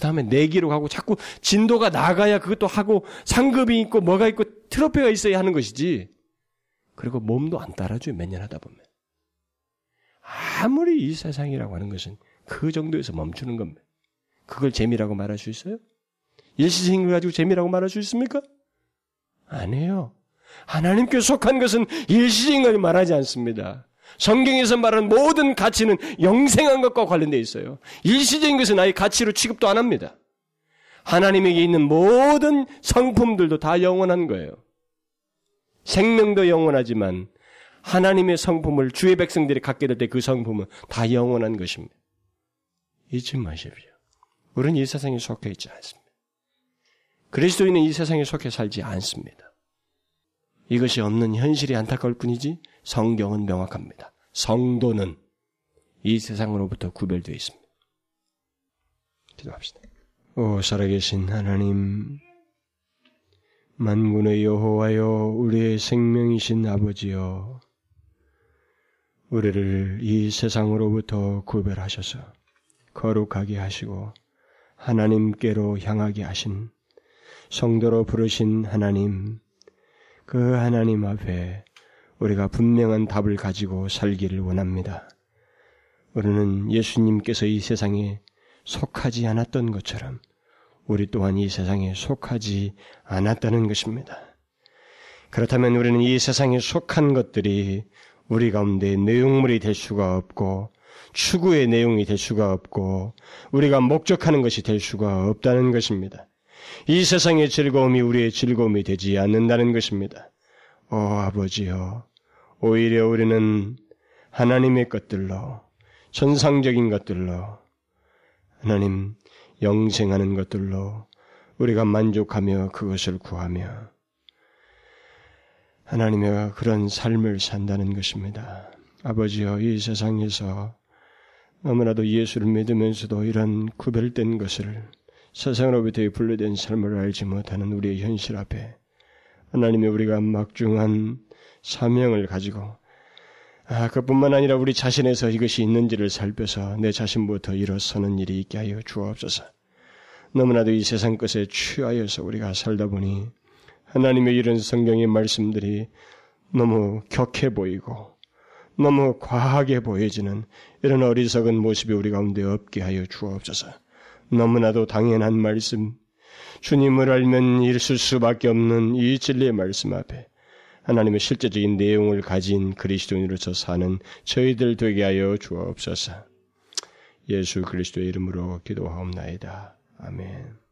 그 다음에 내기로 가고 자꾸 진도가 나가야 그것도 하고 상급이 있고 뭐가 있고 트로피가 있어야 하는 것이지. 그리고 몸도 안 따라줘요. 몇 년 하다 보면. 아무리 이 세상이라고 하는 것은 그 정도에서 멈추는 겁니다. 그걸 재미라고 말할 수 있어요? 일시적인 가지고 재미라고 말할 수 있습니까? 아니에요. 하나님께 속한 것은 일시적인 걸 말하지 않습니다. 성경에서 말하는 모든 가치는 영생한 것과 관련되어 있어요. 일시적인 것은 아예 가치로 취급도 안 합니다. 하나님에게 있는 모든 성품들도 다 영원한 거예요. 생명도 영원하지만 하나님의 성품을 주의 백성들이 갖게 될 때 그 성품은 다 영원한 것입니다. 잊지 마십시오. 우리는 이 세상에 속해 있지 않습니다. 그리스도인은 이 세상에 속해 살지 않습니다. 이것이 없는 현실이 안타까울 뿐이지 성경은 명확합니다. 성도는 이 세상으로부터 구별되어 있습니다. 기도합시다. 오 살아계신 하나님 만군의 여호와여 우리의 생명이신 아버지여 우리를 이 세상으로부터 구별하셔서 거룩하게 하시고 하나님께로 향하게 하신 성도로 부르신 하나님 그 하나님 앞에 우리가 분명한 답을 가지고 살기를 원합니다. 우리는 예수님께서 이 세상에 속하지 않았던 것처럼 우리 또한 이 세상에 속하지 않았다는 것입니다. 그렇다면 우리는 이 세상에 속한 것들이 우리 가운데 내용물이 될 수가 없고 추구의 내용이 될 수가 없고 우리가 목적하는 것이 될 수가 없다는 것입니다. 이 세상의 즐거움이 우리의 즐거움이 되지 않는다는 것입니다. 오 아버지여, 오히려 우리는 하나님의 것들로, 천상적인 것들로, 하나님 영생하는 것들로 우리가 만족하며 그것을 구하며 하나님의 그런 삶을 산다는 것입니다. 아버지여, 이 세상에서 너무나도 예수를 믿으면서도 이런 구별된 것을 세상으로부터 분리된 삶을 알지 못하는 우리의 현실 앞에 하나님의 우리가 막중한 사명을 가지고 아, 그뿐만 아니라 우리 자신에서 이것이 있는지를 살펴서 내 자신부터 일어서는 일이 있게 하여 주옵소서. 너무나도 이 세상 것에 취하여서 우리가 살다 보니 하나님의 이런 성경의 말씀들이 너무 격해 보이고 너무 과하게 보여지는 이런 어리석은 모습이 우리 가운데 없게 하여 주옵소서. 너무나도 당연한 말씀, 주님을 알면 있을 수밖에 없는 이 진리의 말씀 앞에 하나님의 실제적인 내용을 가진 그리스도인으로서 사는 저희들 되게 하여 주옵소서. 예수 그리스도의 이름으로 기도하옵나이다. 아멘.